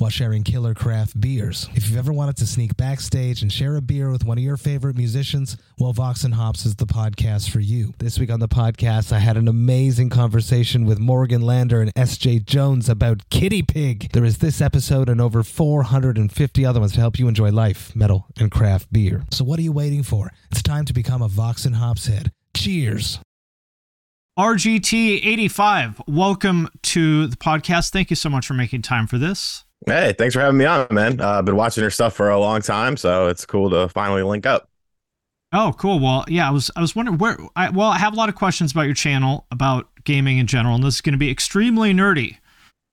while sharing killer craft beers. If you've ever wanted to sneak backstage and share a beer with one of your favorite musicians, well, Vox and Hops is the podcast for you. This week on the podcast, I had an amazing conversation with Morgan Lander and SJ Jones about Kitty Pig. There is this episode and over 450 other ones to help you enjoy life, metal, and craft beer. So what are you waiting for? It's time to become a Vox and Hops head. Cheers. RGT85, welcome to the podcast. Thank you so much for making time for this. Hey, thanks for having me on, man. Uh, I've been watching your stuff for a long time, so it's cool to finally link up. Oh, cool. Well, yeah, I was I was wondering where. I, well, I have a lot of questions about your channel, about gaming in general, and this is going to be extremely nerdy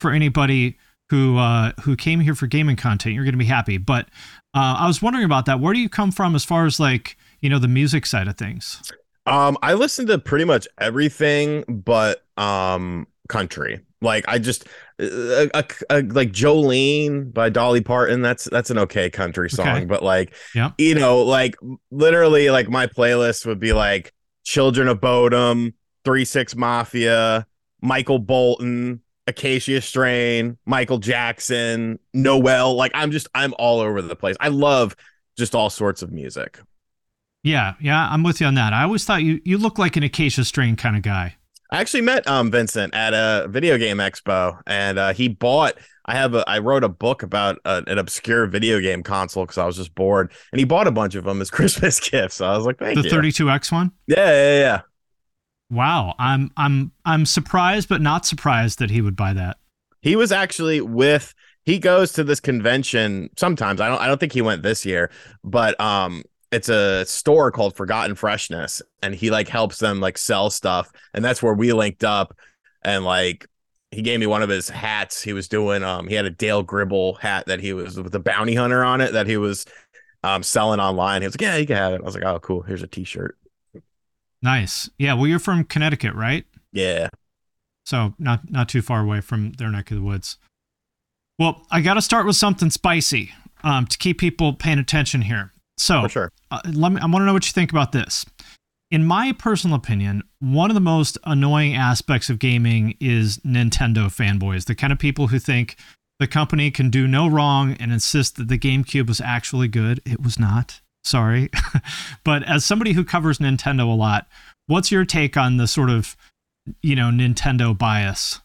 for anybody who uh, who came here for gaming content. You're going to be happy. But uh, I was wondering about that. Where do you come from as far as like you know the music side of things? Um, I listen to pretty much everything, but um, country. Like I just a, a, a, like Jolene by Dolly Parton. That's that's an okay country song, okay. but like yeah. you know, like literally, like my playlist would be like Children of Bodom, Three Six Mafia, Michael Bolton, Acacia Strain, Michael Jackson, Noel. Like I'm just I'm all over the place. I love just all sorts of music. Yeah, yeah, I'm with you on that. I always thought you you look like an Acacia Strain kind of guy. I actually met um Vincent at a video game expo, and uh, he bought. I have a. I wrote a book about a, an obscure video game console because I was just bored, and he bought a bunch of them as Christmas gifts. So I was like, "Thank the you." The 32x one. Yeah, yeah, yeah. Wow, I'm I'm I'm surprised, but not surprised that he would buy that. He was actually with. He goes to this convention sometimes. I don't. I don't think he went this year, but um, it's a store called Forgotten Freshness, and he like helps them like sell stuff, and that's where we linked up, and like he gave me one of his hats. He was doing um he had a Dale Gribble hat that he was with the bounty hunter on it that he was um selling online. He was like, yeah, you can have it. I was like, oh, cool. Here's a T-shirt. Nice. Yeah. Well, you're from Connecticut, right? Yeah. So not not too far away from their neck of the woods. Well, I got to start with something spicy um, to keep people paying attention here. So, sure. uh, let me. I want to know what you think about this. In my personal opinion, one of the most annoying aspects of gaming is Nintendo fanboys, the kind of people who think the company can do no wrong and insist that the GameCube was actually good. It was not. Sorry. but as somebody who covers Nintendo a lot, what's your take on the sort of, you know, Nintendo bias?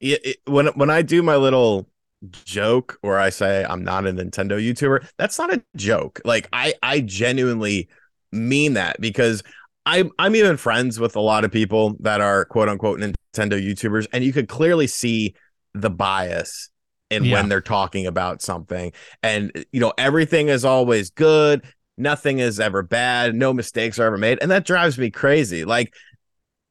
Yeah, it, when when I do my little joke or I say I'm not a Nintendo YouTuber, that's not a joke. Like I I genuinely mean that because I'm I'm even friends with a lot of people that are quote unquote Nintendo YouTubers, and you could clearly see the bias in yeah. when they're talking about something. And you know, everything is always good, nothing is ever bad, no mistakes are ever made. And that drives me crazy. Like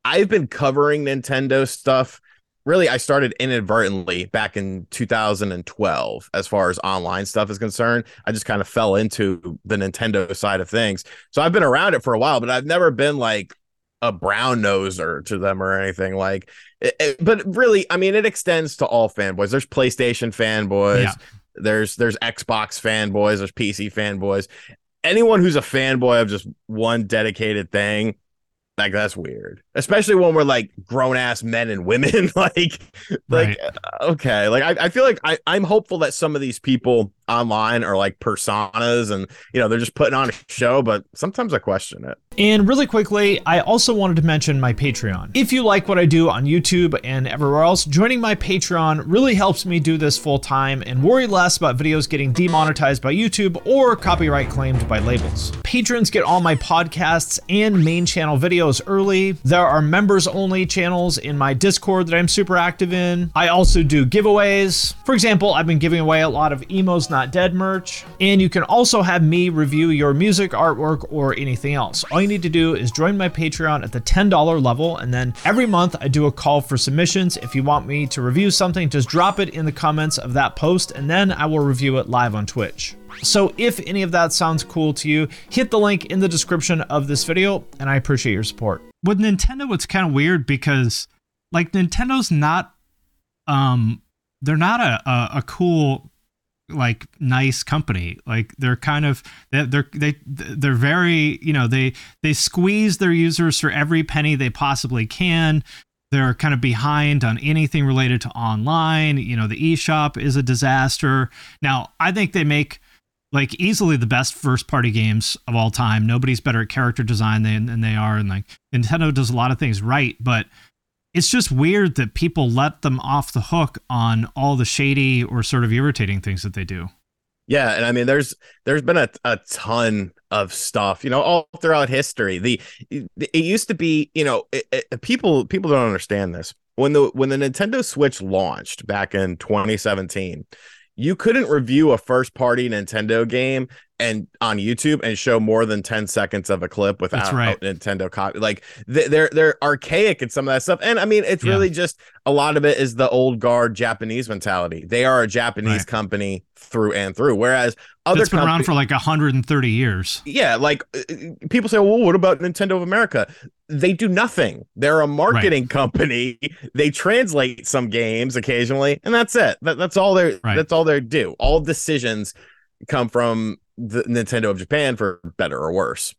I've been covering Nintendo stuff really I started inadvertently back in 2012 as far as online stuff is concerned. I just kind of fell into the Nintendo side of things. So I've been around it for a while, but I've never been like a brown noser to them or anything like it, it, but really I mean it extends to all fanboys. There's PlayStation fanboys, yeah. there's there's Xbox fanboys, there's PC fanboys. Anyone who's a fanboy of just one dedicated thing like that's weird, especially when we're like grown ass men and women. like, like right. Uh, okay, like I, I feel like I, I'm hopeful that some of these people online are like personas and you know they're just putting on a show but sometimes i question it. And really quickly i also wanted to mention my patreon. If you like what i do on youtube and everywhere else joining my patreon really helps me do this full time and worry less about videos getting demonetized by youtube or copyright claimed by labels. Patrons get all my podcasts and main channel videos early. There are members only channels in my discord that i'm super active in. I also do giveaways. For example i've been giving away a lot of emos not Dead merch. And you can also have me review your music, artwork, or anything else. All you need to do is join my Patreon at the $10 level, and then every month I do a call for submissions. If you want me to review something, just drop it in the comments of that post, and then I will review it live on Twitch. So if any of that sounds cool to you, hit the link in the description of this video, and I appreciate your support. With Nintendo, it's kind of weird because, like, Nintendo's not, um, they're not a, a, a cool like nice company. Like they're kind of they're, they they're very you know they they squeeze their users for every penny they possibly can. They're kind of behind on anything related to online. You know the eShop is a disaster. Now i think they make like easily the best first party games of all time. Nobody's better at character design than, than they are. And like nintendo does a lot of things right but it's just weird that people let them off the hook on all the shady or sort of irritating things that they do. Yeah, and I mean, there's there's been a, a ton of stuff, you know, all throughout history. The it used to be, you know, it, it, people people don't understand this when the when the Nintendo Switch launched back in 2017 you couldn't review a first party Nintendo game and on YouTube and show more than 10 seconds of a clip without right. Nintendo copy. Like they're they're archaic and some of that stuff. And I mean, it's yeah. really just a lot of it is the old guard Japanese mentality. They are a Japanese right. company through and through. Whereas other It's been around for like 130 years. Yeah, like uh, people say, well, what about Nintendo of America? They do nothing. They're a marketing right. company. They translate some games occasionally, and that's it. That, that's all they're right. that's all they do. All decisions come from the Nintendo of Japan for better or worse.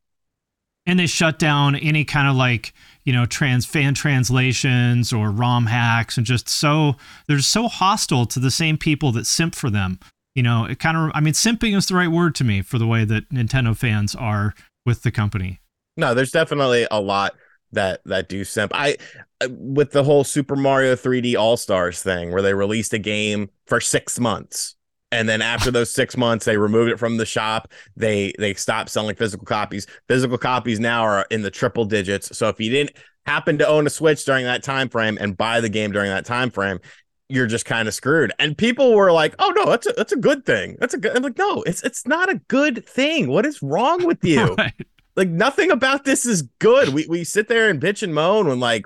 And they shut down any kind of like you know trans fan translations or ROM hacks, and just so they're so hostile to the same people that simp for them you know, it kind of, I mean, simping is the right word to me for the way that Nintendo fans are with the company. No, there's definitely a lot that that do simp. I uh, with the whole Super Mario 3D All Stars thing where they released a game for 6 months and then after those 6 months they removed it from the shop. They they stopped selling physical copies. Physical copies now are in the triple digits. So if you didn't happen to own a Switch during that time frame and buy the game during that time frame, you're just kind of screwed. And people were like, "Oh no, that's a that's a good thing. That's a good." I'm like, "No, it's it's not a good thing. What is wrong with you? right. Like nothing about this is good." We we sit there and bitch and moan when like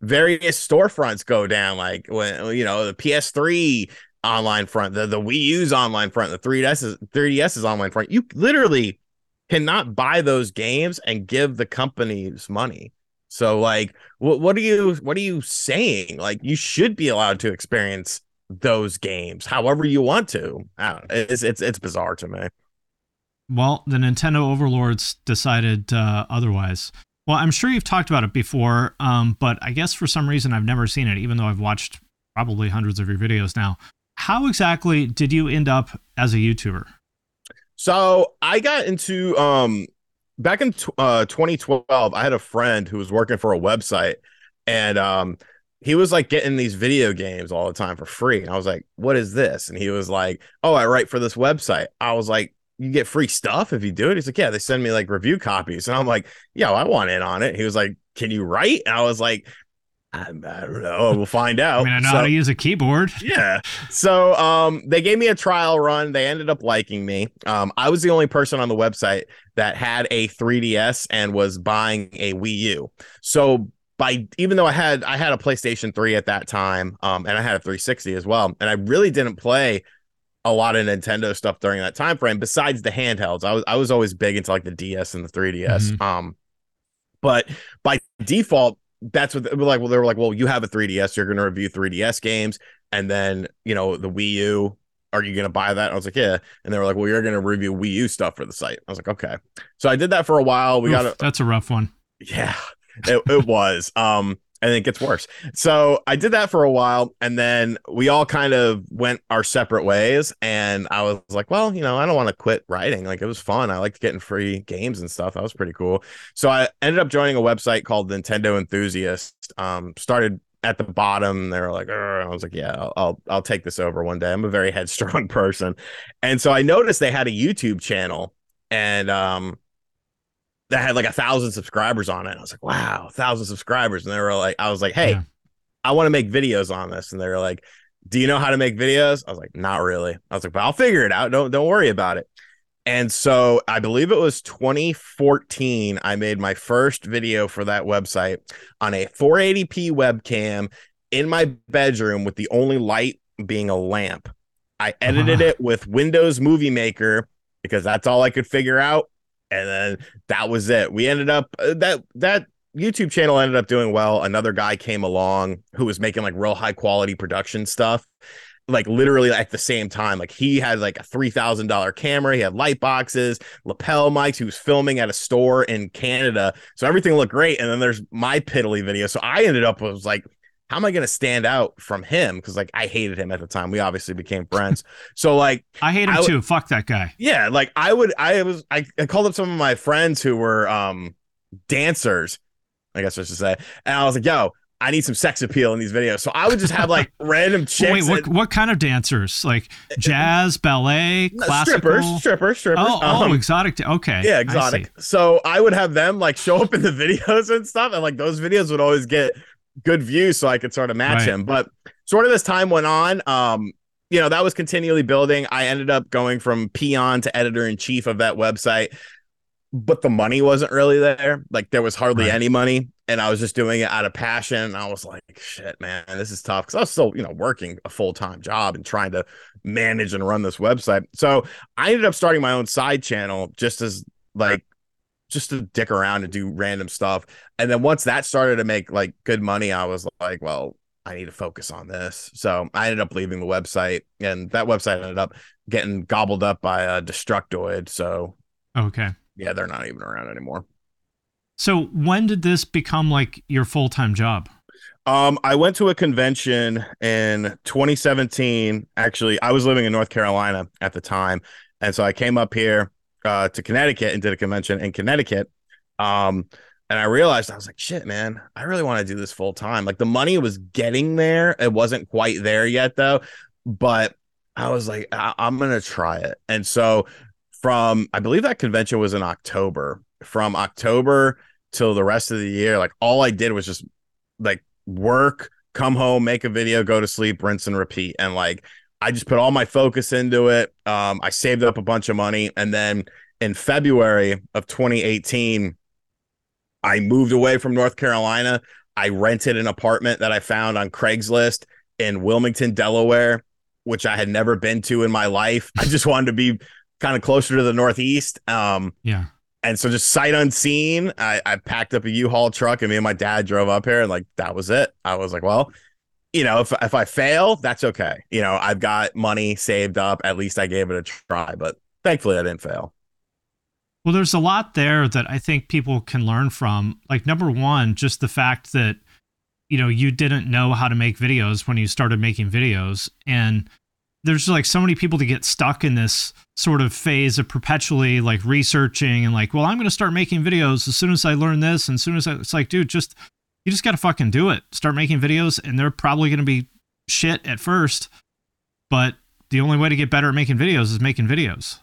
various storefronts go down, like when you know the PS3 online front, the the Wii U's online front, the 3DS 3DS's online front. You literally cannot buy those games and give the companies money. So like what what are you what are you saying? Like you should be allowed to experience those games however you want to. It's it's it's bizarre to me. Well, the Nintendo overlords decided uh, otherwise. Well, I'm sure you've talked about it before, um, but I guess for some reason I've never seen it, even though I've watched probably hundreds of your videos now. How exactly did you end up as a YouTuber? So I got into um back in uh, 2012, I had a friend who was working for a website, and um, he was like getting these video games all the time for free. And I was like, "What is this?" And he was like, "Oh, I write for this website." I was like, "You get free stuff if you do it." He's like, "Yeah, they send me like review copies," and I'm like, "Yeah, I want in on it." He was like, "Can you write?" And I was like, I, don't know. We'll find out. I mean, I know so, how to use a keyboard. yeah. So um, they gave me a trial run. They ended up liking me. Um, I was the only person on the website that had a 3DS and was buying a Wii U. So by even though I had I had a PlayStation 3 at that time, um, and I had a 360 as well, and I really didn't play a lot of Nintendo stuff during that time frame. Besides the handhelds, I was I was always big into like the DS and the 3DS. Mm-hmm. Um, but by default, that's what they were like. Well, they were like, well, you have a 3DS, you're going to review 3DS games, and then you know the Wii U. Are you going to buy that? I was like, yeah. And they were like, well, you're going to review Wii U stuff for the site. I was like, okay. So I did that for a while. We Oof, got it. That's a rough one. Yeah, it, it was. Um, and it gets worse. So I did that for a while, and then we all kind of went our separate ways. And I was like, well, you know, I don't want to quit writing. Like it was fun. I liked getting free games and stuff. That was pretty cool. So I ended up joining a website called Nintendo Enthusiast. Um, started at the bottom. They were like, I was like, yeah, I'll, I'll I'll take this over one day. I'm a very headstrong person, and so I noticed they had a YouTube channel, and um, that had like a thousand subscribers on it. I was like, wow, thousand subscribers. And they were like, I was like, hey, yeah. I want to make videos on this. And they were like, do you know how to make videos? I was like, not really. I was like, but I'll figure it out. Don't don't worry about it. And so I believe it was 2014. I made my first video for that website on a 480p webcam in my bedroom with the only light being a lamp. I edited uh-huh. it with Windows Movie Maker because that's all I could figure out and then that was it. We ended up uh, that that YouTube channel ended up doing well. Another guy came along who was making like real high quality production stuff. like literally at the same time. Like he had like a three thousand dollar camera, he had light boxes, lapel mics. He was filming at a store in Canada, so everything looked great. And then there's my piddly video. So I ended up was like, how am I going to stand out from him? Because like I hated him at the time. We obviously became friends. So like I hate him I w- too. Fuck that guy. yeah, like I would, I was, I, I called up some of my friends who were um dancers, I guess I should say, and I was like, yo. I need some sex appeal in these videos. So I would just have like random chicks. Wait, what, and- what kind of dancers? Like jazz, ballet, No, classical? strippers, strippers, strippers. Oh, oh, Um, exotic. da- Okay. yeah, exotic. see. So I would have them like show up in the videos and stuff, and like those videos would always get good views, so I could sort of match Right. him. But sort of as time went on, um, you know, that was continually building. I ended up going from peon to editor in chief of that website, but the money wasn't really there. Like there was hardly Right. any money, and I was just doing it out of passion. And I was like, shit, man, this is tough because I was still, you know, working a full time job and trying to manage and run this website. So I ended up starting my own side channel just as like just to dick around and do random stuff. And then once that started to make like good money, I was like, well, I need to focus on this. So I ended up leaving the website, and that website ended up getting gobbled up by uh, Destructoid. So Okay. yeah, they're not even around anymore. So when did this become like your full time job? Um, I went to a convention in 2017. Actually, I was living in North Carolina at the time, and so I came up here uh, to Connecticut and did a convention in Connecticut. Um, and I realized I was like, shit, man, I really want to do this full time. Like the money was getting there. It wasn't quite there yet, though. But I was like, I- I'm gonna try it. And so from I believe that convention was in October. From October till the rest of the year, like all I did was just like work, come home, make a video, go to sleep, rinse and repeat. And like I just put all my focus into it. Um, I saved up a bunch of money, and then in February of 2018, I moved away from North Carolina. I rented an apartment that I found on Craigslist in Wilmington, Delaware, which I had never been to in my life. I just wanted to be kind of closer to the Northeast. Um, Yeah. and so just sight unseen, I, I packed up a U-Haul truck and me and my dad drove up here and like that was it. I was like, well, you know, if if I fail, that's okay. You know, I've got money saved up. At least I gave it a try, but thankfully I didn't fail. Well, there's a lot there that I think people can learn from. Like, number one, just the fact that, you know, you didn't know how to make videos when you started making videos. And there's like so many people to get stuck in this sort of phase of perpetually like researching and like, well, I'm going to start making videos as soon as I learn this. And as soon as I, it's like, dude, just, you just got to fucking do it. Start making videos and they're probably going to be shit at first. But the only way to get better at making videos is making videos.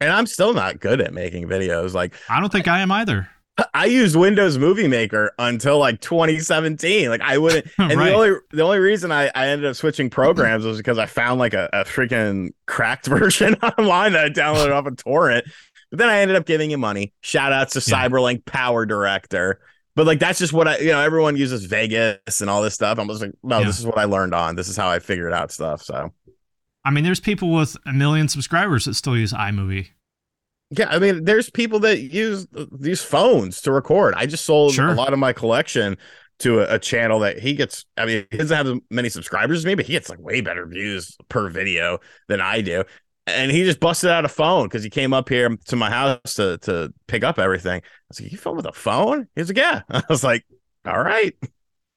And I'm still not good at making videos. Like I don't think I am either. I used Windows Movie Maker until like 2017. Like I wouldn't, and Right. the only the only reason I, I ended up switching programs was because I found like a, a freaking cracked version online that I downloaded off a torrent. But then I ended up giving you money. Shout outs to Yeah. Cyberlink Power Director. But like that's just what I, you know, everyone uses Vegas and all this stuff. I'm just like, no, Yeah. this is what I learned on. This is how I figured out stuff. So I mean, there's people with a million subscribers that still use iMovie. Yeah, I mean, there's people that use these phones to record. I just sold Sure. a lot of my collection to a, a channel that he gets. I mean, he doesn't have as many subscribers as me, but he gets like way better views per video than I do. And he just busted out a phone because he came up here to my house to to pick up everything. I was like, "You film with a phone?" He was like, "Yeah." I was like, "All right."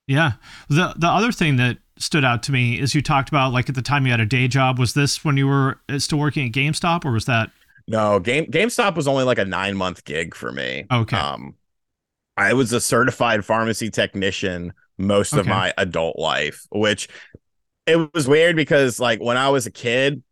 Yeah. The the other thing that stood out to me is you talked about like at the time you had a day job. Was this when you were uh, still working at GameStop or was that No, game GameStop was only like a nine month gig for me. Okay. Um, I was a certified pharmacy technician most of my adult life, which it was weird because like when I was a kid,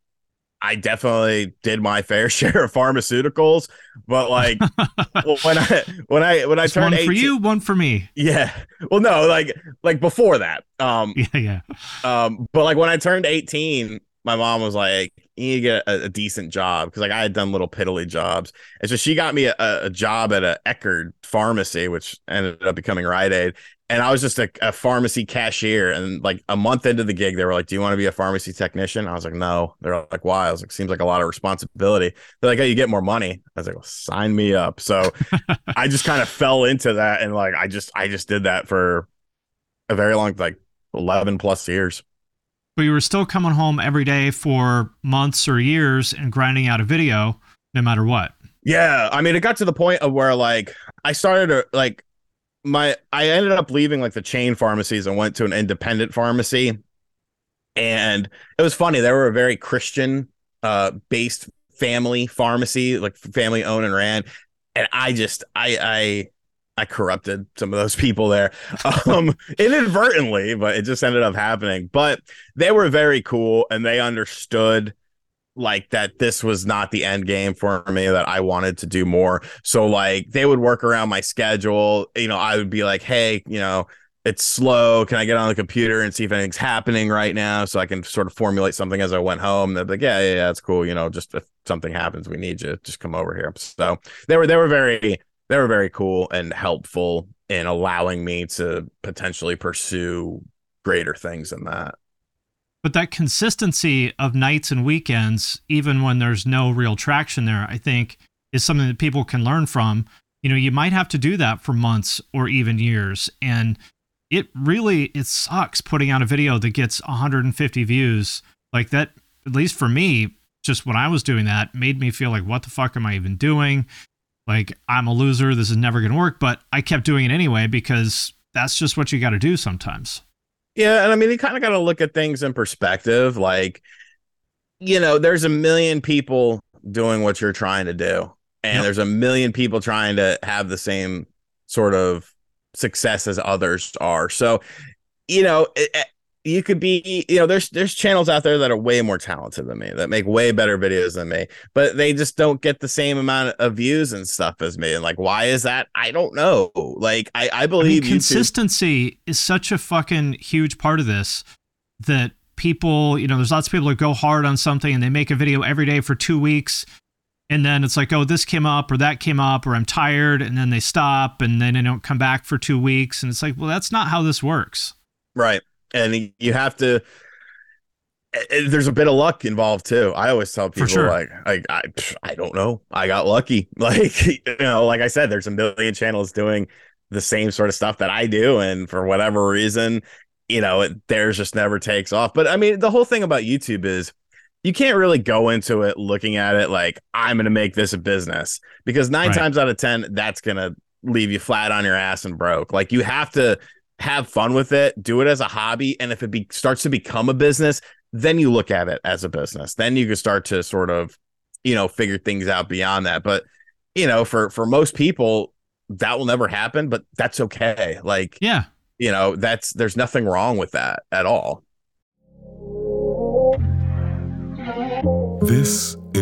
I definitely did my fair share of pharmaceuticals, but like when I when I when I Just turned one 18, for you, one for me? yeah. Well, no, like like before that. Um, Yeah, yeah. um, but like when I turned 18, my mom was like, "You need to get a, a decent job," because like I had done little piddly jobs, and so she got me a, a job at a Eckerd pharmacy, which ended up becoming Rite Aid. And I was just a, a pharmacy cashier, and like a month into the gig, they were like, "Do you want to be a pharmacy technician?" I was like, "No." They're like, "Why?" I was like, "Seems like a lot of responsibility." They're like, "Oh, you get more money." I was like, well, "Sign me up." So I just kind of fell into that, and like I just I just did that for a very long, like eleven plus years. but you were still coming home every day for months or years and grinding out a video no matter what. Yeah, I mean, it got to the point of where like I started to like my I ended up leaving like the chain pharmacies and went to an independent pharmacy. And it was funny. They were a very Christian uh based family pharmacy, like family owned and ran. And I just I I I corrupted some of those people there um inadvertently, but it just ended up happening. But they were very cool and they understood like that this was not the end game for me that I wanted to do more. So like they would work around my schedule. You know, I would be like, "Hey, you know, it's slow. Can I get on the computer and see if anything's happening right now so I can sort of formulate something as I went home?" They're like, "Yeah, yeah, yeah, that's cool. You know, just if something happens, we need you. Just come over here." So they were they were very they were very cool and helpful in allowing me to potentially pursue greater things than that. But that consistency of nights and weekends, even when there's no real traction there, I think is something that people can learn from. You know, you might have to do that for months or even years. And it really it sucks putting out a video that gets 150 views. Like that, at least for me, just when I was doing that, made me feel like, what the fuck am I even doing? Like, I'm a loser. This is never going to work. But I kept doing it anyway because that's just what you got to do sometimes. Yeah, and I mean, you kind of got to look at things in perspective. Like, you know, there's a million people doing what you're trying to do, and yep. there's a million people trying to have the same sort of success as others are. So, you know, it, you could be you know there's there's channels out there that are way more talented than me that make way better videos than me but they just don't get the same amount of views and stuff as me and like why is that? I don't know. Like i i believe I mean, consistency YouTube- is such a fucking huge part of this that people you know there's lots of people that go hard on something and they make a video every day for two weeks and then it's like oh this came up or that came up or i'm tired and then they stop and then they don't come back for two weeks and it's like well that's not how this works. Right and you have to eh, eh, there's a bit of luck involved too. I always tell people sure. like, like I, I don't know, I got lucky. Like you know, like I said, there's a million channels doing the same sort of stuff that I do, and for whatever reason, you know, it, theirs just never takes off. But I mean, the whole thing about YouTube is you can't really go into it looking at it like I'm going to make this a business because nine right. times out of ten, that's going to leave you flat on your ass and broke. Like you have to have fun with it, do it as a hobby, and if it be, starts to become a business, then you look at it as a business. Then you can start to sort of, you know, figure things out beyond that. But you know, for for most people, that will never happen. But that's okay. Like, yeah, you know, that's there's nothing wrong with that at all. This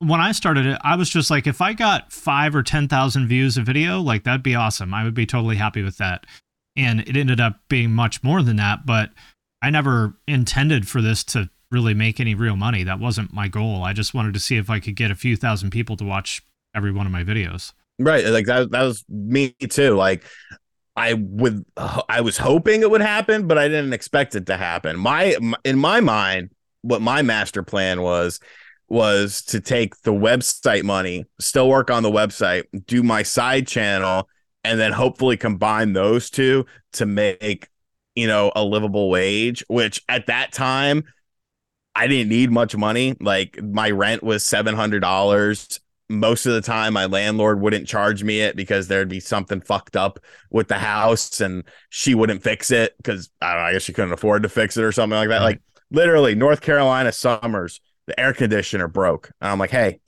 when I started it, I was just like, if I got five or 10,000 views a video, like that'd be awesome. I would be totally happy with that. And it ended up being much more than that, but I never intended for this to really make any real money. That wasn't my goal. I just wanted to see if I could get a few thousand people to watch every one of my videos. Right. Like that, that was me too. Like I would, I was hoping it would happen, but I didn't expect it to happen. My, in my mind, what my master plan was was to take the website money, still work on the website, do my side channel, and then hopefully combine those two to make you know a livable wage. Which at that time I didn't need much money. Like my rent was seven hundred dollars. Most of the time, my landlord wouldn't charge me it because there'd be something fucked up with the house, and she wouldn't fix it because I don't. I guess she couldn't afford to fix it or something like that. Like literally, North Carolina summers, the air conditioner broke, and I'm like, "Hey,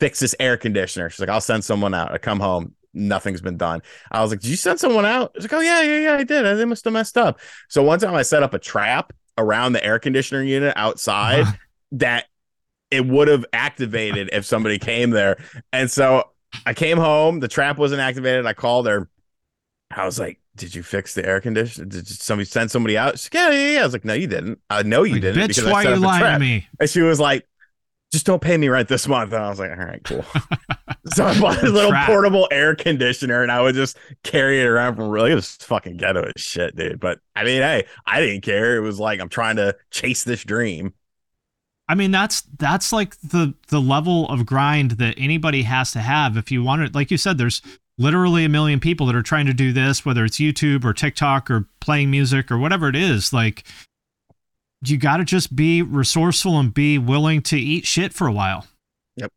fix this air conditioner." She's like, "I'll send someone out." I come home, nothing's been done. I was like, "Did you send someone out?" She's like, "Oh yeah, yeah, yeah, I did. They must have messed up." So one time I set up a trap around the air conditioner unit outside Uh-huh. that it would have activated if somebody came there. And so I came home, the trap wasn't activated. I called her. I was like, Did you fix the air conditioner? Did somebody send somebody out? She's like, yeah, yeah, yeah. I was like, No, you didn't. I know you Like, didn't. bitch, why you lying to me? And she was like, just don't pay me rent this month. And I was like, all right, cool. so I bought a little Trap. portable air conditioner and I would just carry it around from really it was fucking ghetto as shit, dude. But I mean, hey, I didn't care. It was like I'm trying to chase this dream. I mean, that's that's like the the level of grind that anybody has to have if you want to. Like you said, there's literally a million people that are trying to do this, whether it's YouTube or TikTok or playing music or whatever it is. Like, you got to just be resourceful and be willing to eat shit for a while. Yep.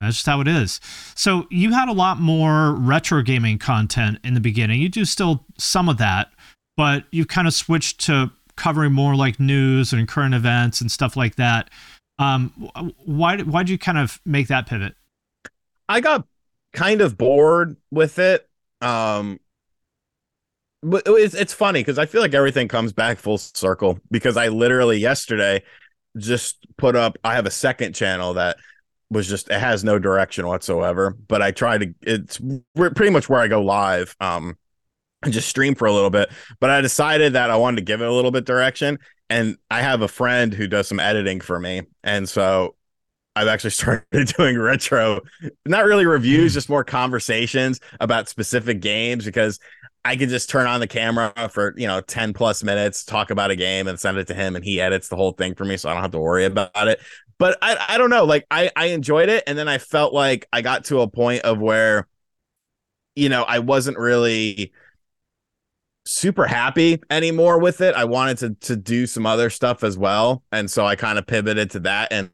That's just how it is. So you had a lot more retro gaming content in the beginning. You do still some of that, but you kind of switched to covering more like news and current events and stuff like that. Um, wh- why why did you kind of make that pivot? I got kind of bored with it. Um but it's it's funny because I feel like everything comes back full circle because I literally yesterday just put up I have a second channel that was just it has no direction whatsoever, but I try to it's pretty much where I go live um and just stream for a little bit, but I decided that I wanted to give it a little bit direction and I have a friend who does some editing for me and so I've actually started doing retro, not really reviews, hmm. just more conversations about specific games because I can just turn on the camera for, you know, 10 plus minutes, talk about a game and send it to him and he edits the whole thing for me. So I don't have to worry about it. But I, I don't know. Like I, I enjoyed it. And then I felt like I got to a point of where, you know, I wasn't really super happy anymore with it. I wanted to to do some other stuff as well. And so I kind of pivoted to that. And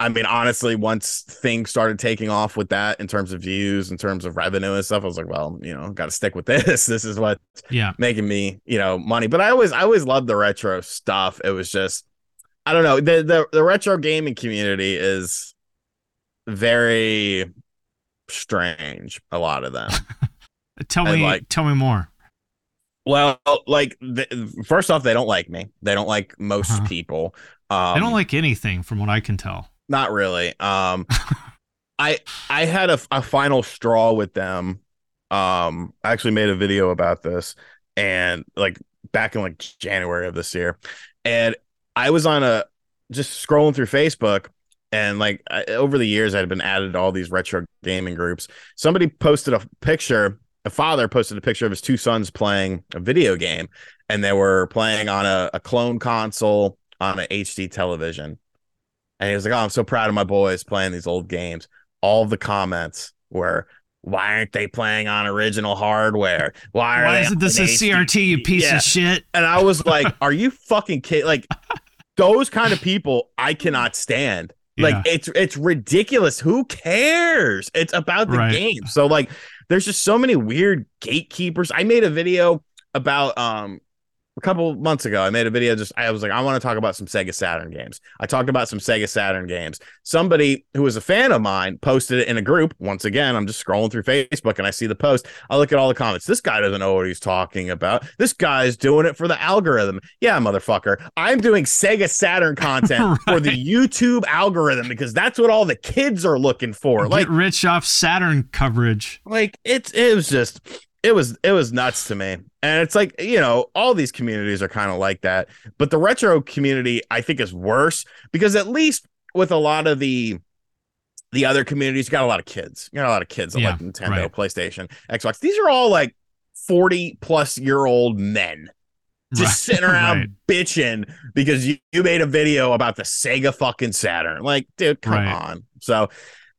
I mean, honestly, once things started taking off with that in terms of views, in terms of revenue and stuff, I was like, well, you know, got to stick with this. This is what Yeah, making me, you know, money. But I always, I always loved the retro stuff. It was just, I don't know, the the, the retro gaming community is very strange. A lot of them. tell And, me like- tell me more. Well, like the, first off, they don't like me. They don't like most Uh-huh. people. Um, I don't like anything from what I can tell. Not really. Um, I I had a, a final straw with them. Um, I actually made a video about this, and like back in like January of this year, and I was on a just scrolling through Facebook, and like I, over the years, I had been added to all these retro gaming groups. Somebody posted a picture. A father posted a picture of his two sons playing a video game, and they were playing on a, a clone console on an HD television. And he was like, "Oh, I'm so proud of my boys playing these old games." All the comments were, "Why aren't they playing on original hardware? Why are Why isn't this a CRT, you piece Yeah. of shit? And I was like, "Are you fucking kidding?" Like those kind of people, I cannot stand. Like Yeah. it's it's ridiculous. Who cares? It's about the Right. game. So like, there's just so many weird gatekeepers. I made a video about um a couple months ago, I made a video just I was like, I want to talk about some Sega Saturn games. I talked about some Sega Saturn games. Somebody who was a fan of mine posted it in a group. Once again, I'm just scrolling through Facebook and I see the post. I look at all the comments. This guy doesn't know what he's talking about. This guy's doing it for the algorithm. Yeah, motherfucker. I'm doing Sega Saturn content for the YouTube algorithm because that's what all the kids are looking for. Like Get rich off Saturn coverage. like it's it was just it was it was nuts to me and it's like you know all these communities are kind of like that but the retro community i think is worse because at least with a lot of the the other communities you got a lot of kids you got a lot of kids that Yeah, like nintendo right. playstation xbox these are all like 40 plus year old men just Right, sitting around right. bitching because you, you made a video about the Sega fucking Saturn. Like, dude, come on. So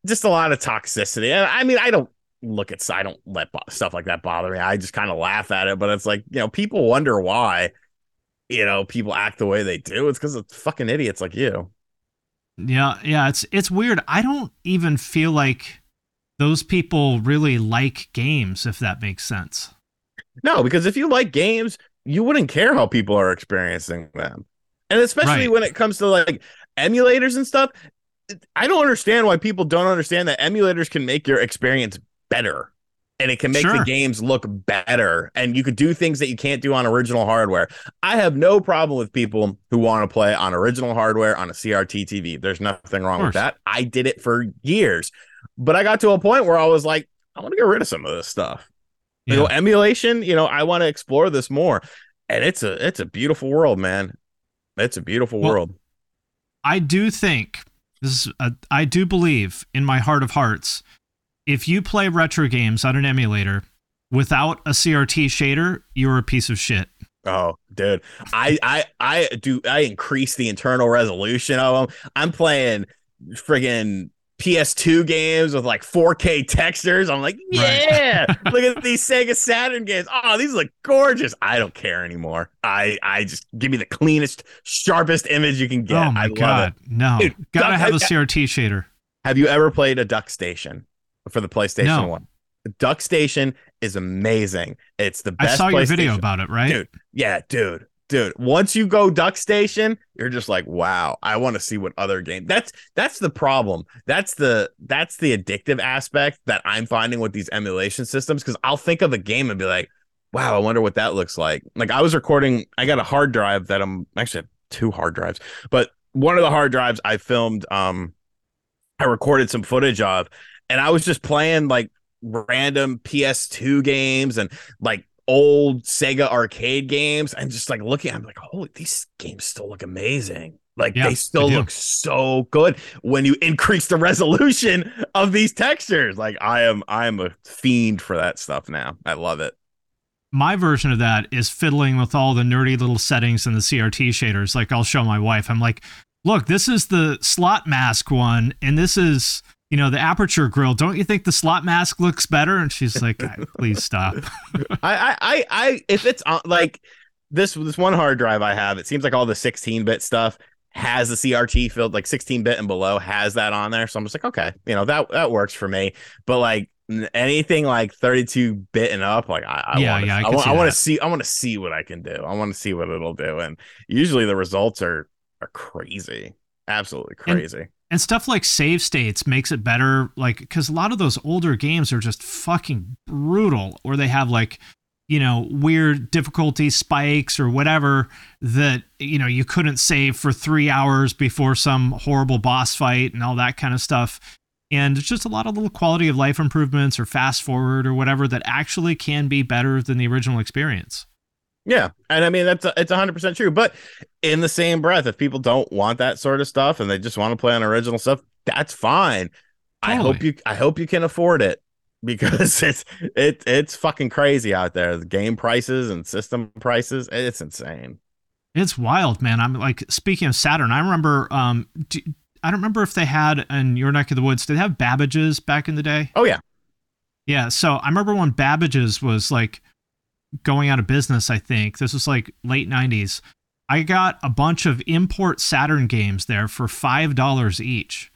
just a lot of toxicity. And I mean, I don't look at I don't let bo- stuff like that bother me. I just kind of laugh at it, but it's like, you know, people wonder why, you know, people act the way they do. It's because of fucking idiots like you. Yeah, yeah, it's it's weird. I don't even feel like those people really like games, if that makes sense. No, because if you like games, you wouldn't care how people are experiencing them. And especially Right. when it comes to like emulators and stuff, I don't understand why people don't understand that emulators can make your experience better. And it can make the games look better. And you could do things that you can't do on original hardware. I have no problem with people who want to play on original hardware on a CRT TV. There's nothing wrong with that. I did it for years. But I got to a point where I was like, I want to get rid of some of this stuff. You know emulation you know i want to explore this more. And it's a it's a beautiful world man. It's a beautiful Well, world. I do think this is a, I do believe in my heart of hearts if you play retro games on an emulator without a CRT shader, you're a piece of shit. oh dude i i i do i increase the internal resolution of them i'm playing friggin PS2 games with like 4K textures. I'm like, Right. yeah, look at these Sega Saturn games. Oh, these look gorgeous. I don't care anymore. I I just give me the cleanest, sharpest image you can get. oh my I love god, it. no, Dude, gotta Duck- have a CRT shader. Have you ever played a Duck Station for the PlayStation No. One? Duck Station is amazing. It's the best. I saw your video about it, right? Dude, yeah, dude, dude. Once you go Duck Station, you're just like, wow, I want to see what other game. That's that's the problem. That's the that's the addictive aspect that I'm finding with these emulation systems. Because I'll think of a game and be like, wow, I wonder what that looks like. Like I was recording, I got a hard drive that I'm actually two hard drives, but one of the hard drives I filmed, um, I recorded some footage of, and I was just playing like random PS2 games and like old Sega arcade games and just like looking, I'm like, holy, these games still look amazing. Like Yeah, they still they look so good when you increase the resolution of these textures. Like I am, I am a fiend for that stuff now. I love it. my version of that is fiddling with all the nerdy little settings in the CRT shaders. Like I'll show my wife. I'm like, look, this is the slot mask one, and this is you know the aperture grill. Don't you think the slot mask looks better? And she's like, please stop. I, I, I, I if it's on like this, this one hard drive I have, it seems like all the 16 bit stuff has the CRT filled, like 16 bit and below has that on there. So I'm just like, okay, you know, that, that works for me. But like anything like 32 bit and up, like I, I Yeah, want, yeah, I I want to see, I want to see what I can do. I want to see what it'll do. And usually the results are, are crazy. Absolutely And- crazy. and stuff like save states makes it better like because a lot of those older games are just fucking brutal or they have like you know weird difficulty spikes or whatever that you know you couldn't save for three hours before some horrible boss fight and all that kind of stuff and it's just a lot of little quality of life improvements or fast forward or whatever that actually can be better than the original experience Yeah, and I mean that's it's hundred percent true. But in the same breath, if people don't want that sort of stuff and they just want to play on original stuff, that's fine. I hope you I hope you can afford it because it's it it's fucking crazy out there. The game prices and system prices, it's insane. It's wild, man. I'm like speaking of Saturn. I remember. Um, do, I don't remember if they had in your neck of the woods. Did they have Babbage's back in the day? Oh yeah, Yeah. So I remember when Babbage's was like going out of business. I think this was like late '90s. I got a bunch of import Saturn games there for five dollars each,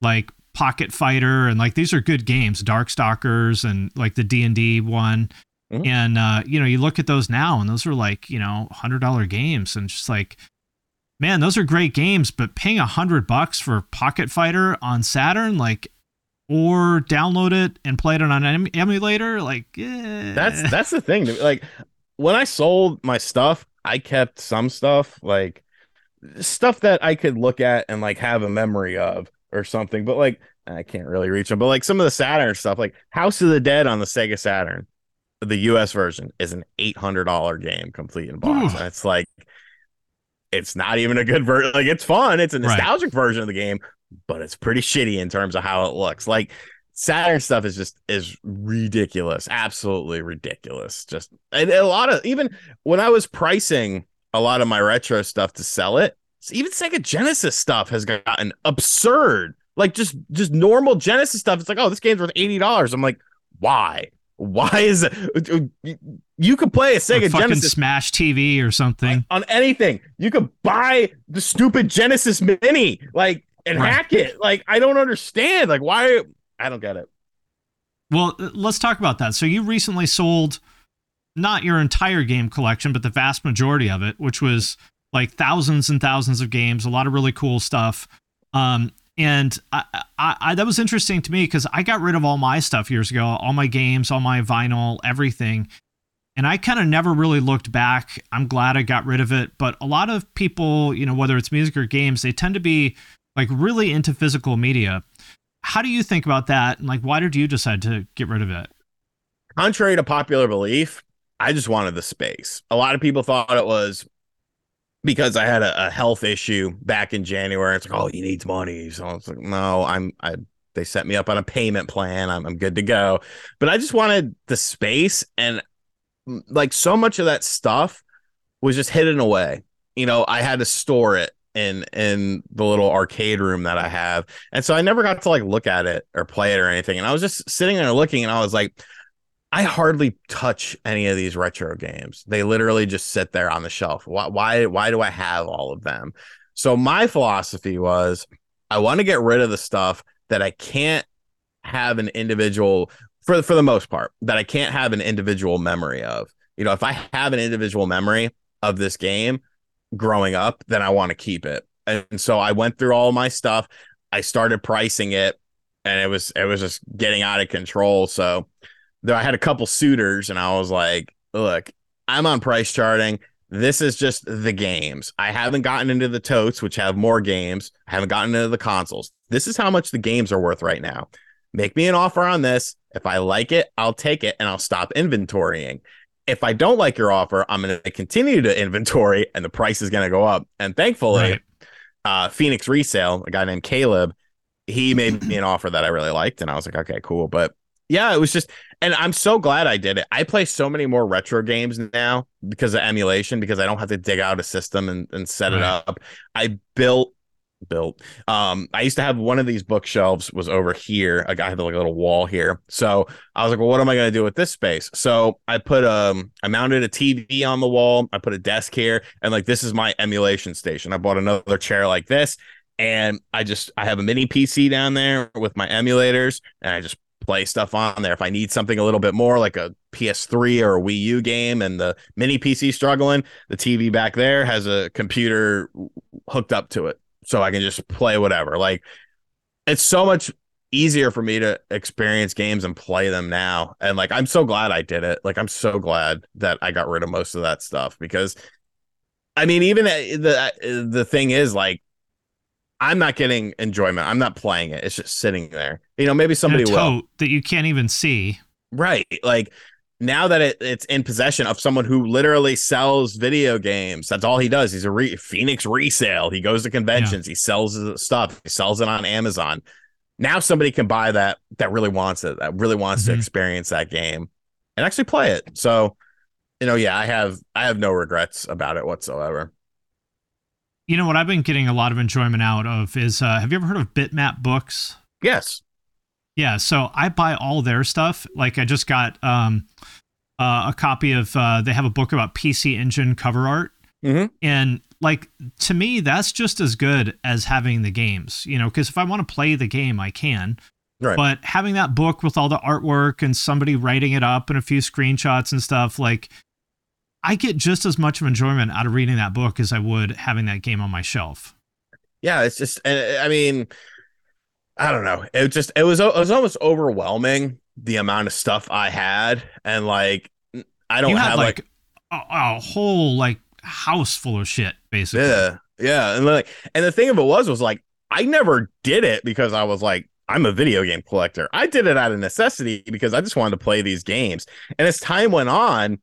like Pocket Fighter and like these are good games, Darkstalkers and like the D and D one. Mhm. And uh, you know, you look at those now, and those are like you know hundred dollar games, and just like, man, those are great games. But paying a hundred bucks for Pocket Fighter on Saturn, like, or download it and play it on an emulator, like, eh. that's that's the thing. Like when I sold my stuff, I kept some stuff like stuff that I could look at and like have a memory of or something. But like I can't really reach them. But like some of the Saturn stuff, like House of the Dead on the Sega Saturn, the US version is an eight hundred dollar game complete in box. And it's like it's not even a good version. Like it's fun. It's a Right. nostalgic version of the game, but it's pretty shitty in terms of how it looks. Like Saturn stuff is just is ridiculous, absolutely ridiculous. Just and a lot of even when I was pricing a lot of my retro stuff to sell it, even Sega Genesis stuff has gotten absurd. Like just just normal Genesis stuff. It's like, oh, this game's worth eighty dollars. I'm like, why? Why is it? Uh, uh, you could play a Sega Genesis Smash TV or something on anything. You could buy the stupid Genesis Mini, like and right. hack it. Like I don't understand. Like why? I don't get it. Well, let's talk about that. So you recently sold not your entire game collection, but the vast majority of it, which was like thousands and thousands of games, a lot of really cool stuff. Um, and I, I, I, that was interesting to me because I got rid of all my stuff years ago, all my games, all my vinyl, everything. And I kind of never really looked back. I'm glad I got rid of it. But a lot of people, you know, whether it's music or games, they tend to be like really into physical media. How do you think about that? And like, why did you decide to get rid of it? Contrary to popular belief, I just wanted the space. A lot of people thought it was because I had a, a, health issue back in January. It's like, oh, he needs money. So it's like, no, I'm I they set me up on a payment plan. I'm I'm good to go. But I just wanted the space and mm, like so much of that stuff was just hidden away. You know, I had to store it in in the little arcade room that I have. And so I never got to like look at it or play it or anything. And I was just sitting there looking and I was like, I hardly touch any of these retro games. They literally just sit there on the shelf. Why why why do I have all of them? So my philosophy was I want to get rid of the stuff that I can't have an individual for for the most part that I can't have an individual memory of. You know, if I have an individual memory of this game growing up, then I want to keep it. And so I went through all my stuff. I started pricing it and it was it was just getting out of control. So though I had a couple suitors and I was like, look, I'm on price charting. This is just the games. I haven't gotten into the totes, which have more games. I haven't gotten into the consoles. This is how much the games are worth right now. Make me an offer on this. If I like it, I'll take it and I'll stop inventorying. If I don't like your offer, I'm going to continue to inventory and the price is going to go up. And thankfully, right. uh, Phoenix Resale, a guy named Caleb, he made me an offer that I really liked. And I was like, okay, cool. But yeah, it was just, and I'm so glad I did it. I play so many more retro games now because of emulation, because I don't have to dig out a system and, and set right. it up. I built, built. Um, I used to have one of these bookshelves was over here. I had like a little wall here. So I was like, well, what am I going to do with this space? So I put um, I mounted a TV on the wall. I put a desk here, and like this is my emulation station. I bought another chair like this, and I just I have a mini PC down there with my emulators, and I just play stuff on there. If I need something a little bit more like a PS3 or a Wii U game and the mini PC struggling, the TV back there has a computer hooked up to it. So I can just play whatever. Like it's so much easier for me to experience games and play them now. And like I'm so glad I did it. Like I'm so glad that I got rid of most of that stuff because I mean even uh, the uh, the thing is like I'm not getting enjoyment. I'm not playing it. It's just sitting there. You know, maybe somebody will that you can't even see. Right. Like now that it, it's in possession of someone who literally sells video games. That's all he does. He's a re- Phoenix resale. He goes to conventions. Yeah. He sells stuff. He sells it on Amazon. Now somebody can buy that that really wants it. That really wants mm-hmm. to experience that game and actually play it. So, you know, yeah, I have I have no regrets about it whatsoever. You know what I've been getting a lot of enjoyment out of is uh, have you ever heard of Bitmap Books? Yes. Yeah, so I buy all their stuff. Like I just got um, uh, a copy of uh, they have a book about PC Engine cover art, mm-hmm. and like to me that's just as good as having the games. You know, because if I want to play the game, I can. Right. But having that book with all the artwork and somebody writing it up and a few screenshots and stuff, like I get just as much of enjoyment out of reading that book as I would having that game on my shelf. Yeah, it's just, I mean, I don't know. It just, it was, it was almost overwhelming the amount of stuff I had, and like, I don't have like, like a, a, whole like house full of shit, basically. Yeah, yeah, and like, and the thing of it was, was like, I never did it because I was like, I'm a video game collector. I did it out of necessity because I just wanted to play these games. And as time went on,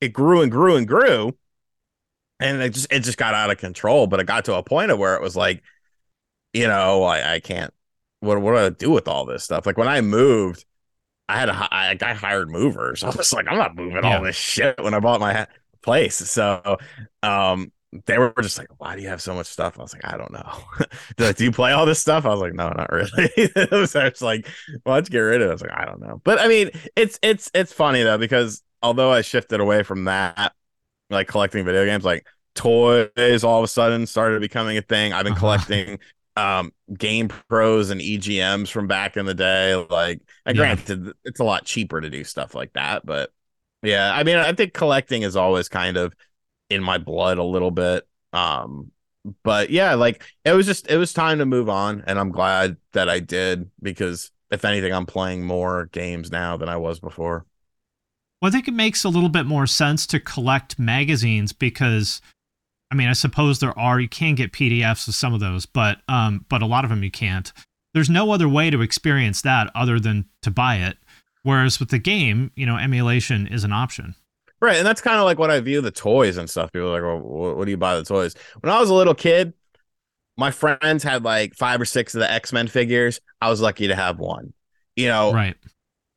it grew and grew and grew and it just it just got out of control but it got to a point of where it was like you know i, I can't what what do I do with all this stuff? Like when I moved, I had a I, I hired movers. I was like, I'm not moving Yeah. all this shit when I bought my place. So, um, they were just like, "Why do you have so much stuff?" I was like, "I don't know." They're like, "Do you play all this stuff?" I was like, "No, not really." so it's like, "Well, let's get rid of it." I was like, "I don't know," but I mean, it's it's it's funny though because although I shifted away from that, like collecting video games, like toys, all of a sudden started becoming a thing. I've been Uh-huh. collecting um game pros and EGMs from back in the day. Like, and Yeah. granted, it's a lot cheaper to do stuff like that, but yeah, I mean, I think collecting is always kind of in my blood a little bit. Um, but yeah, like it was just it was time to move on, and I'm glad that I did because if anything, I'm playing more games now than I was before. Well, I think it makes a little bit more sense to collect magazines because, I mean, I suppose there are you can get PDFs of some of those, but um, but a lot of them you can't. There's no other way to experience that other than to buy it. Whereas with the game, you know, emulation is an option. Right, and that's kind of like what I view the toys and stuff. People are like, well, what, do you buy the toys? When I was a little kid, my friends had like five or six of the X Men figures. I was lucky to have one. You know, Right.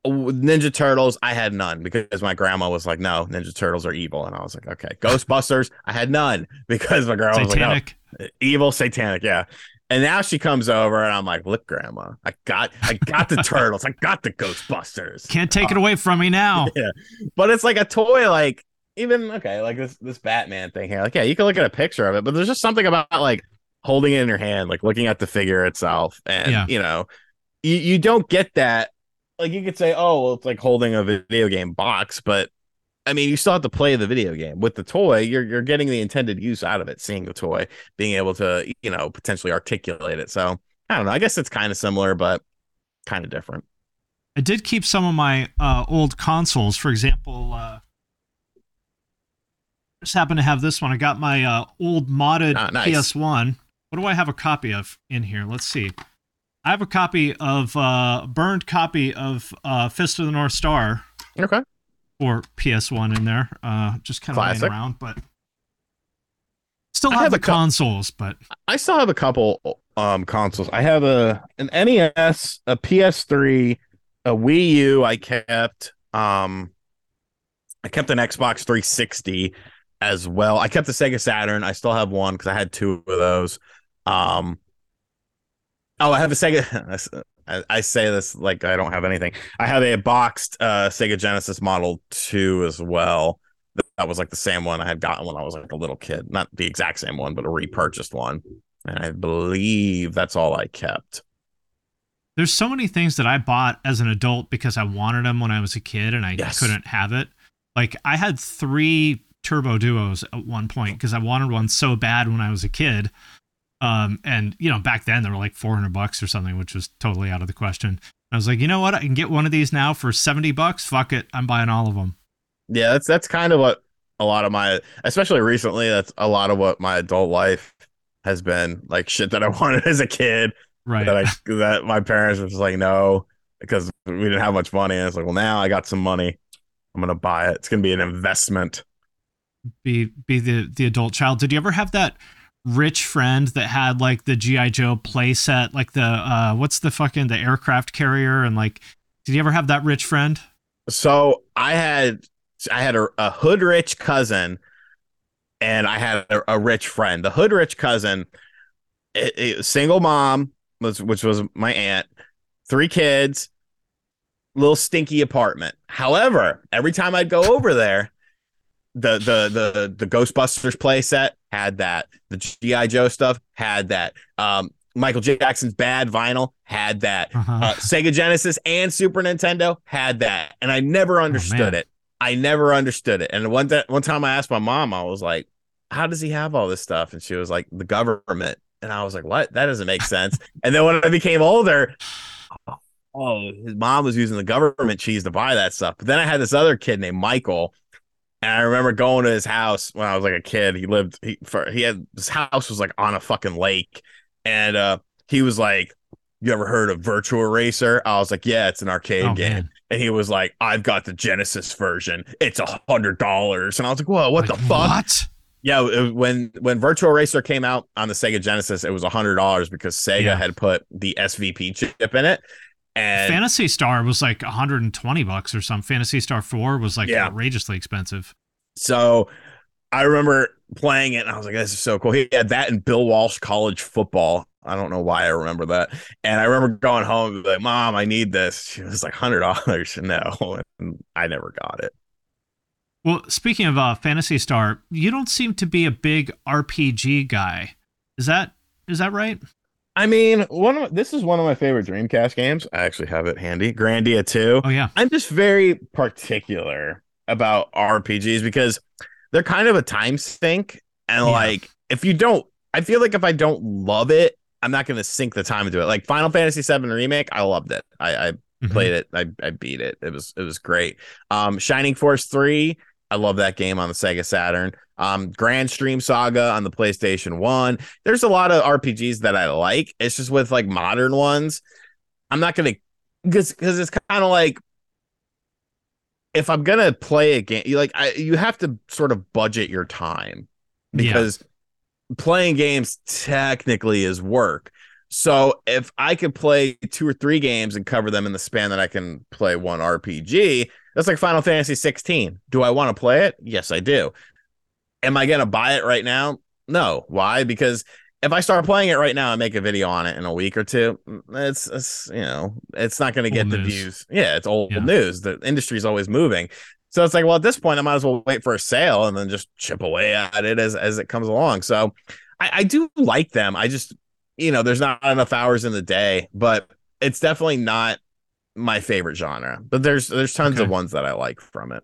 With Ninja Turtles, I had none because my grandma was like, "No, Ninja Turtles are evil," and I was like, "Okay." Ghostbusters, I had none because my grandma was like, "No, evil, satanic." Yeah, and now she comes over and I'm like, "Look, grandma, I got, I got the turtles, I got the Ghostbusters." Can't take it uh, away from me now. Yeah, but it's like a toy, like even okay, like this this Batman thing here. Like, yeah, you can look at a picture of it, but there's just something about like holding it in your hand, like looking at the figure itself, and Yeah. you know, you you don't get that. Like you could say, oh, well, it's like holding a video game box, but I mean, you still have to play the video game with the toy. You're you're getting the intended use out of it, seeing the toy, being able to you know potentially articulate it. So I don't know. I guess it's kind of similar, but kind of different. I did keep some of my uh, old consoles. For example, uh, just happen to have this one. I got my uh, old modded Ah, nice. PS1. What do I have a copy of in here? Let's see. I have a copy of uh, burned copy of uh, Fist of the North Star Okay. for PS1 in there. Uh, just kind of laying around, but still have, have the a co- consoles. But I still have a couple um consoles. I have a an NES, a PS3, a Wii U. I kept um, I kept an Xbox 360 as well. I kept the Sega Saturn. I still have one because I had two of those. Um, oh, I have a Sega. I, I say this like I don't have anything. I have a boxed uh Sega Genesis Model 2 as well. That was like the same one I had gotten when I was like a little kid. Not the exact same one, but a repurchased one. And I believe that's all I kept. there's so many things that I bought as an adult because I wanted them when I was a kid and I Yes. couldn't have it. Like I had three turbo duos at one point because I wanted one so bad when I was a kid. Um, and you know, back then they were like 400 bucks or something, which was totally out of the question. I was like, you know what? I can get one of these now for 70 bucks. Fuck it. I'm buying all of them. Yeah, that's that's kind of what a lot of my, especially recently, that's a lot of what my adult life has been like shit that I wanted as a kid Right. that I that my parents were just like no because we didn't have much money. And it's like, well, now I got some money, I'm gonna buy it. It's gonna be an investment. be be the the adult child. Did you ever have that rich friend that had like the GI Joe playset, like the uh what's the fucking the aircraft carrier and like did you ever have that rich friend? So I had I had a, a hood rich cousin, and I had a, a rich friend. The hood rich cousin, it, it- single mom was which was my aunt, three kids, little stinky apartment. However, every time I'd go over there, the the the the Ghostbusters playset had that. The GI Joe stuff had that. Um, Michael Jackson's Bad vinyl had that Uh-huh. uh, Sega Genesis and Super Nintendo had that, and I never understood man. it. I never understood it. And one th- one time I asked my mom, I was like, "How does he have all this stuff?" And she was like, "The government." And I was like, "What? That doesn't make sense." and then when I became older, oh, his mom was using the government cheese to buy that stuff. But then I had this other kid named Michael. And I remember going to his house when I was like a kid. He lived he for he had his house was like on a fucking lake, and uh he was like, "You ever heard of Virtual Racer?" I was like, "Yeah, it's an arcade Oh, game." man. And he was like, "I've got the Genesis version. It's a hundred dollars." And I was like, "Whoa, what Like, the fuck?" What? Yeah, when when Virtual Racer came out on the Sega Genesis, it was a hundred dollars because Sega Yeah. had put the SVP chip in it, and Phantasy Star was like 120 bucks or something. Phantasy Star 4 was like Yeah. outrageously expensive. so I remember playing it, and I was like, "This is so cool." He had that in Bill Walsh College Football. I don't know why I remember that, and I remember going home and be like, "Mom, I need this." She was like, hundred dollars." No, and I never got it. Well, speaking of uh, Phantasy Star, you don't seem to be a big RPG guy. Is that is that right? I mean, one of this is one of my favorite Dreamcast games. I actually have it handy. Grandia 2. Oh yeah. I'm just very particular about RPGs because they're kind of a time sink. And Yeah. like, if you don't, I feel like if I don't love it, I'm not going to sink the time into it. Like Final Fantasy VII Remake, I loved it. I, I Mhm. played it. I, I beat it. It was it was great. Um, Shining Force 3, I love that game on the Sega Saturn. Um, Grandstream Saga on the PlayStation 1. There's a lot of RPGs that I like. It's just with like modern ones, I'm not gonna because because it's kind of like if I'm gonna play a game, you like I you have to sort of budget your time Yeah. because playing games technically is work. So if I could play two or three games and cover them in the span that I can play one RPG, that's like Final Fantasy 16. Do I want to play it? Yes, I do. Am I gonna buy it right now? No. Why? Because if I start playing it right now and make a video on it in a week or two, mm, it's, it's you know, it's not going to get Old the news. views. Yeah, it's old Yeah. news. The industry's always moving. So it's like, well, at this point, I might as well wait for a sale and then just chip away at it as as it comes along. So I, I do like them. I just, you know, there's not enough hours in the day, but it's definitely not my favorite genre. But there's there's tons Okay. of ones that I like from it.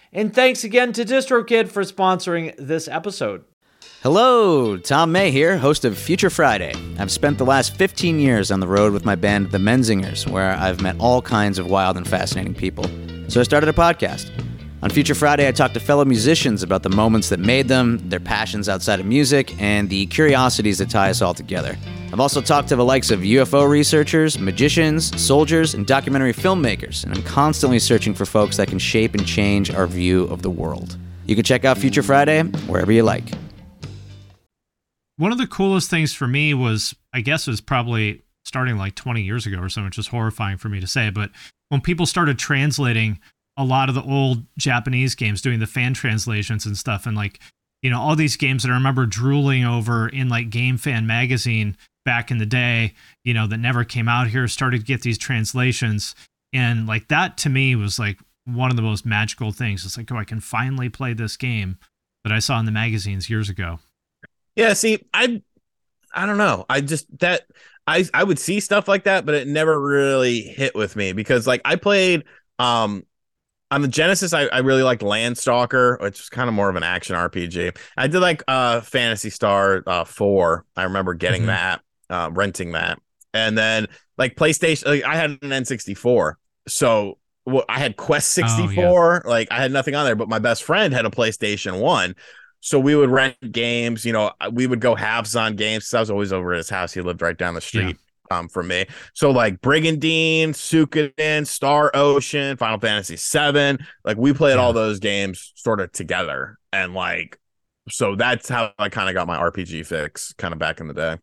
And thanks again to DistroKid for sponsoring this episode. Hello, Tom May here, host of Future Friday. I've spent the last 15 years on the road with my band, The Menzingers, where I've met all kinds of wild and fascinating people. So I started a podcast. On Future Friday, I talk to fellow musicians about the moments that made them, their passions outside of music, and the curiosities that tie us all together. I've also talked to the likes of UFO researchers, magicians, soldiers, and documentary filmmakers, and I'm constantly searching for folks that can shape and change our view of the world. You can check out Future Friday wherever you like. One of the coolest things for me was, I guess, it was probably starting like 20 years ago or something, which is horrifying for me to say, but when people started translating a lot of the old Japanese games, doing the fan translations and stuff, and like, you know, all these games that I remember drooling over in like Game Fan magazine back in the day, you know, that never came out here, started to get these translations. And like that to me was like one of the most magical things. It's like, oh, I can finally play this game that I saw in the magazines years ago. Yeah, see, I I don't know. I just that I I would see stuff like that, but it never really hit with me because like I played um on the Genesis, I, I really liked Landstalker, which is kind of more of an action RPG. I did like uh Phantasy Star uh four. I remember getting Mhm. that. Uh, renting that, and then like PlayStation, like, I had an N64, so well, I had Quest Oh, yeah. 64. Like I had nothing on there, but my best friend had a PlayStation One. So we would rent games. You know, we would go halves on games. I was always over at his house. He lived right down the street um, from me. So like Brigandine, Suikoden, Star Ocean, Final Fantasy Seven, Like we played all those games sort of together, and like so that's how I kind of got my RPG fix, kind of back in the day.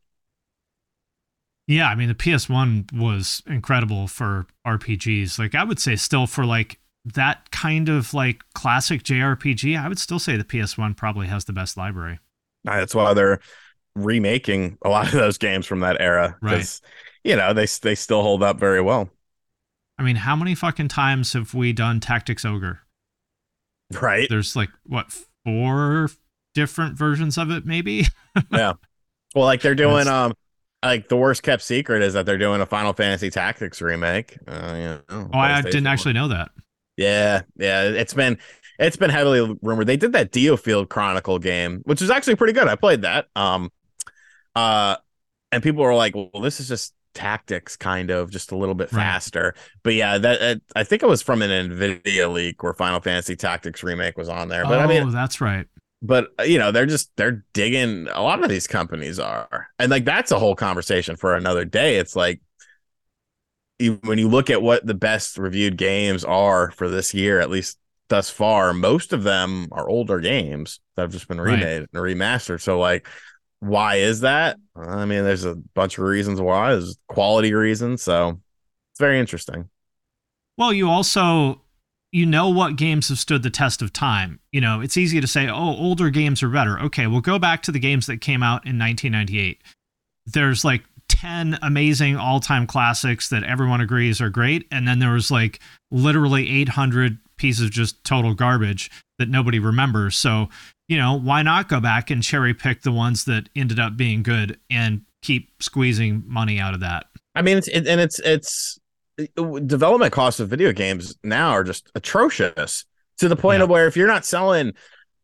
Yeah, I mean the PS1 was incredible for RPGs. Like I would say still for like that kind of like classic JRPG, I would still say the PS1 probably has the best library. That's why they're remaking a lot of those games from that era because you know they they still hold up very well. I mean, how many fucking times have we done Tactics Ogre? Right? There's like what four different versions of it maybe? yeah. Well, like they're doing That's- um like the worst kept secret is that they're doing a Final Fantasy Tactics remake. Uh, yeah. Oh, I didn't actually know that. Yeah, yeah, it's been it's been heavily rumored. They did that Diofield Chronicle game, which is actually pretty good. I played that. Um, uh, and people were like, "Well, this is just tactics, kind of, just a little bit Right. faster." But yeah, that uh, I think it was from an Nvidia leak where Final Fantasy Tactics remake was on there. But oh, I mean, that's right. But uh, you know, they're just they're digging. A lot of these companies are, and like that's a whole conversation for another day. It's like you, when you look at what the best reviewed games are for this year, at least thus far, most of them are older games that have just been Right. remade and remastered. So like, why is that? I mean, there's a bunch of reasons why. There's quality reasons. So it's very interesting. Well, you also you know what games have stood the test of time. You know, it's easy to say, "Oh, older games are better." Okay, we'll go back to the games that came out in 1998. There's like 10 amazing all-time classics that everyone agrees are great, and then there was like literally 800 pieces of just total garbage that nobody remembers. So, you know, why not go back and cherry pick the ones that ended up being good and keep squeezing money out of that? I mean, it's it, and it's it's development costs of video games now are just atrocious to the point Yeah. of where if you're not selling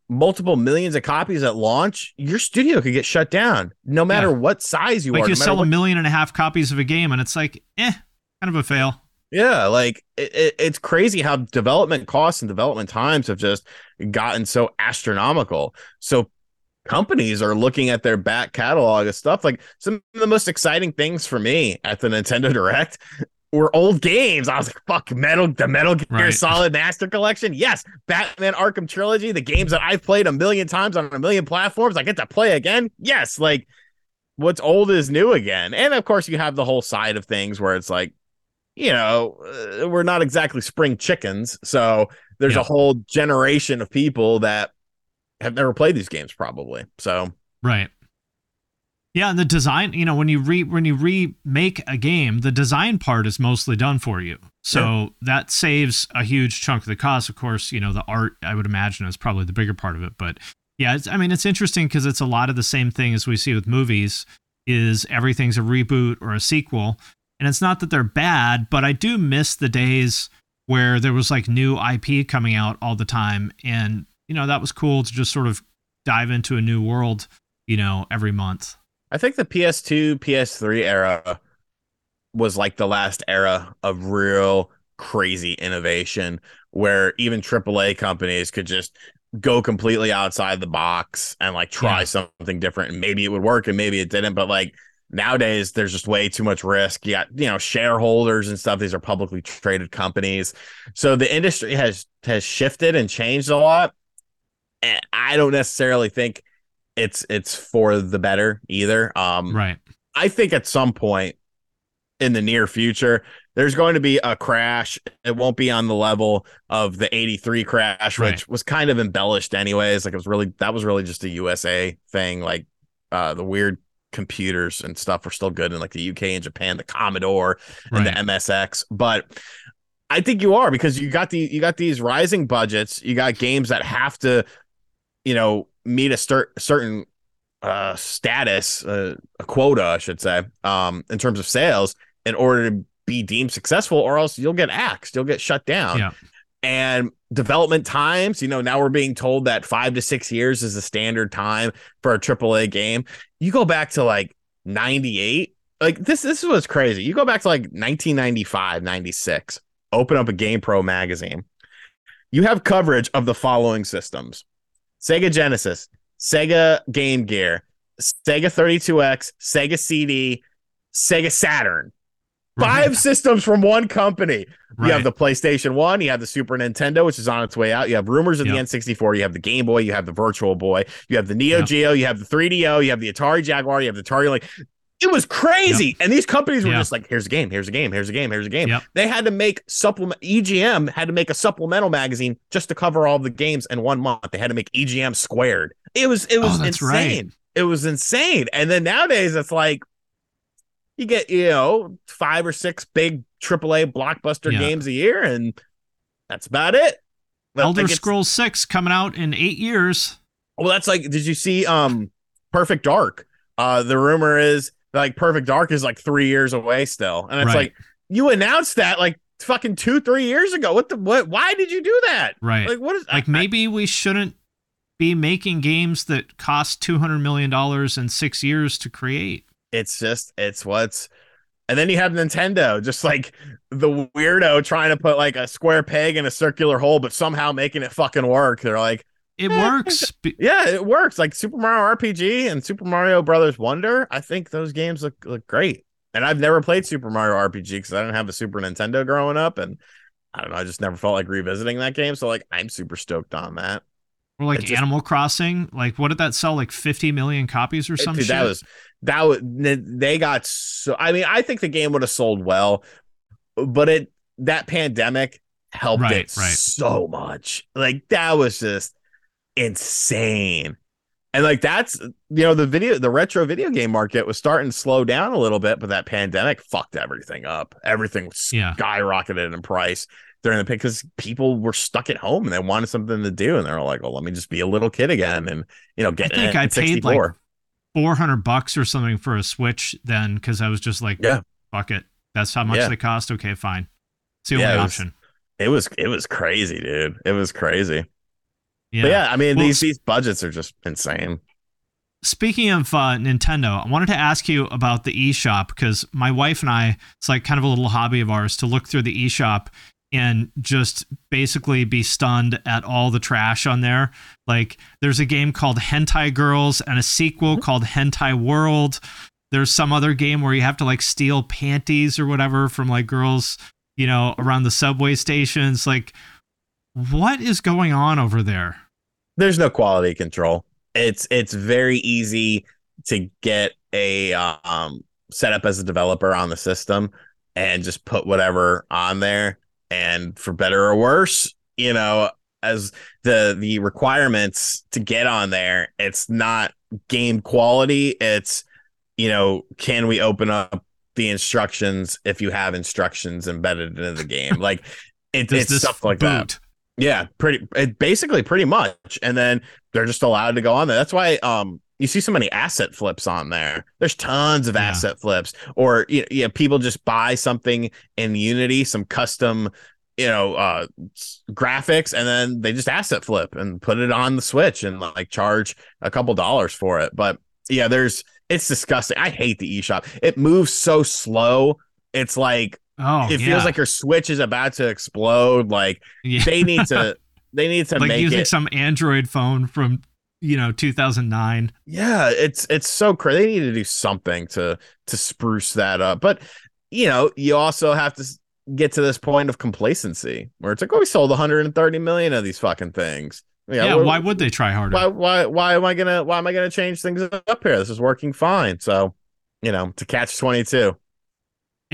multiple millions of copies at launch, your studio could get shut down, no matter Yeah. what size you like are. you no sell a million and a half copies of a game and it's like eh kind of a fail Yeah, like it, it, it's crazy how development costs and development times have just gotten so astronomical. So companies are looking at their back catalog of stuff. Like some of the most exciting things for me at the Nintendo Direct were old games. I was like, fuck, Metal, the Metal Gear Right. Solid Master Collection. Yes, Batman Arkham Trilogy, the games that I've played a million times on a million platforms. I get to play again. Yes, like what's old is new again. And of course, you have the whole side of things where it's like, you know, uh, we're not exactly spring chickens. So there's Yeah. a whole generation of people that have never played these games, probably. So right yeah and the design you know when you re when you remake a game the design part is mostly done for you. So that saves a huge chunk of the cost. Of course you know the art i would imagine is probably the bigger part of it. But yeah it's, i mean it's interesting because it's a lot of the same thing as we see with movies is everything's a reboot or a sequel. And it's not that they're bad but i do miss the days where there was like new ip coming out all the time. And you know that was cool to just sort of dive into a new world you know every month I think the PS2, PS3 era was like the last era of real crazy innovation where even AAA companies could just go completely outside the box and like try Yeah. something different. And maybe it would work and maybe it didn't but like nowadays there's just way too much risk. You got you know shareholders and stuff these are publicly traded companies. So the industry has has shifted and changed a lot. And i don't necessarily think it's it's for the better either um right I think at some point in the near future, there's going to be a crash. It won't be on the level of the 83 crash, which was kind of embellished anyways. Like it was really that was really just a USA thing. Like uh the weird computers and stuff were still good in like the UK and Japan, the Commodore and right the MSX. But I think you are because you got the you got these rising budgets. You got games that have to, you know, meet a cer- certain uh status, uh, a quota, I should say, um, in terms of sales, in order to be deemed successful, or else you'll get axed, you'll get shut down. Yeah. And development times, you know, now we're being told that five to six years is the standard time for a AAA game. You go back to like 98 like this this was crazy. You go back to like 1995, 96, open up a Game Pro magazine. You have coverage of the following systems. Sega Genesis, Sega Game Gear, Sega 32X, Sega CD, Sega Saturn. Five Right. systems from one company. You Right. have the PlayStation 1, you have the Super Nintendo, which is on its way out. You have rumors of the N64, you have the Game Boy, you have the Virtual Boy, you have the Neo Yep. Geo, you have the 3DO, you have the Atari Jaguar, you have the Atari like it was crazy. And these companies were Yep. just like, here's a game, here's a game, here's a game, here's a game. Yep. They had to make supplement EGM had to make a supplemental magazine just to cover all the games in one month. They had to make EGM squared. It was it was Oh, that's right. insane. It was insane. And then nowadays it's like you get, you know, five or six big AAA blockbuster Yeah. games a year, and that's about it. Well, Elder Scrolls 6 coming out in eight years. Well, that's like, did you see um Perfect Dark? Uh the rumor is like Perfect Dark is like three years away still. And it's Right. like you announced that like fucking two, three years ago. What the what why did you do that? Right. Like what is like I- maybe we shouldn't be making games that cost $200 million in six years to create. it's just it's what's and then you have Nintendo, just like the weirdo trying to put like a square peg in a circular hole, but somehow making it fucking work. They're like, It Eh, works. Yeah, it works. Like Super Mario RPG and Super Mario Brothers Wonder. I think those games look look great. And I've never played Super Mario RPG because I didn't have a Super Nintendo growing up, and I don't know. I just never felt like revisiting that game. So like, I'm super stoked on that. Or like just- Animal Crossing. Like, what did that sell? Like 50 million copies or something? That was that was they got so. I mean, I think the game would have sold well, but it that pandemic helped Right, it right. so much. Like that was just insane. And like that's you know the video the retro video game market was starting to slow down a little bit, but that pandemic fucked everything up. Everything Yeah. skyrocketed in price during the peak because people were stuck at home and they wanted something to do, and they were like, "Well, let me just be a little kid again," and you know, get I think I paid, like, 400 bucks or something for a Switch then because I was just like, Yeah. fuck it. That's how much Yeah. they cost. Okay, fine. It's the Yeah, only it was- option. It was it was crazy, dude. It was crazy. Yeah. But yeah, I mean Well, these these budgets are just insane. Speaking of uh, Nintendo, I wanted to ask you about the eShop because my wife and I, it's like kind of a little hobby of ours to look through the eShop and just basically be stunned at all the trash on there. Like, there's a game called Hentai Girls and a sequel called Hentai World. There's some other game where you have to like steal panties or whatever from like girls, you know, around the subway stations. Like, what is going on over there? There's no quality control. It's it's very easy to get a um setup as a developer on the system and just put whatever on there and for better or worse, you know, as the the requirements to get on there, it's not game quality, it's you know, can we open up the instructions if you have instructions embedded into the game? Like it, it's this stuff like that. Yeah, pretty it basically pretty much. And then they're just allowed to go on there. That's why um you see so many asset flips on there. There's tons of Yeah. asset flips. Or you yeah, people just buy something in Unity, some custom, you know, uh graphics, and then they just asset flip and put it on the Switch and like charge a couple dollars for it. But yeah, there's it's disgusting. I hate the eShop. It moves so slow. It's like Oh, it yeah. feels like your Switch is about to explode. Like Yeah. they need to they need to like make using it some Android phone from you know 2009. yeah it's it's so crazy they need to do something to to spruce that up but you know you also have to get to this point of complacency where it's like oh we sold 130 million of these fucking things Yeah, we're- why would they try harder? why why why am i gonna why am i gonna change things up here this is working fine so you know to catch 22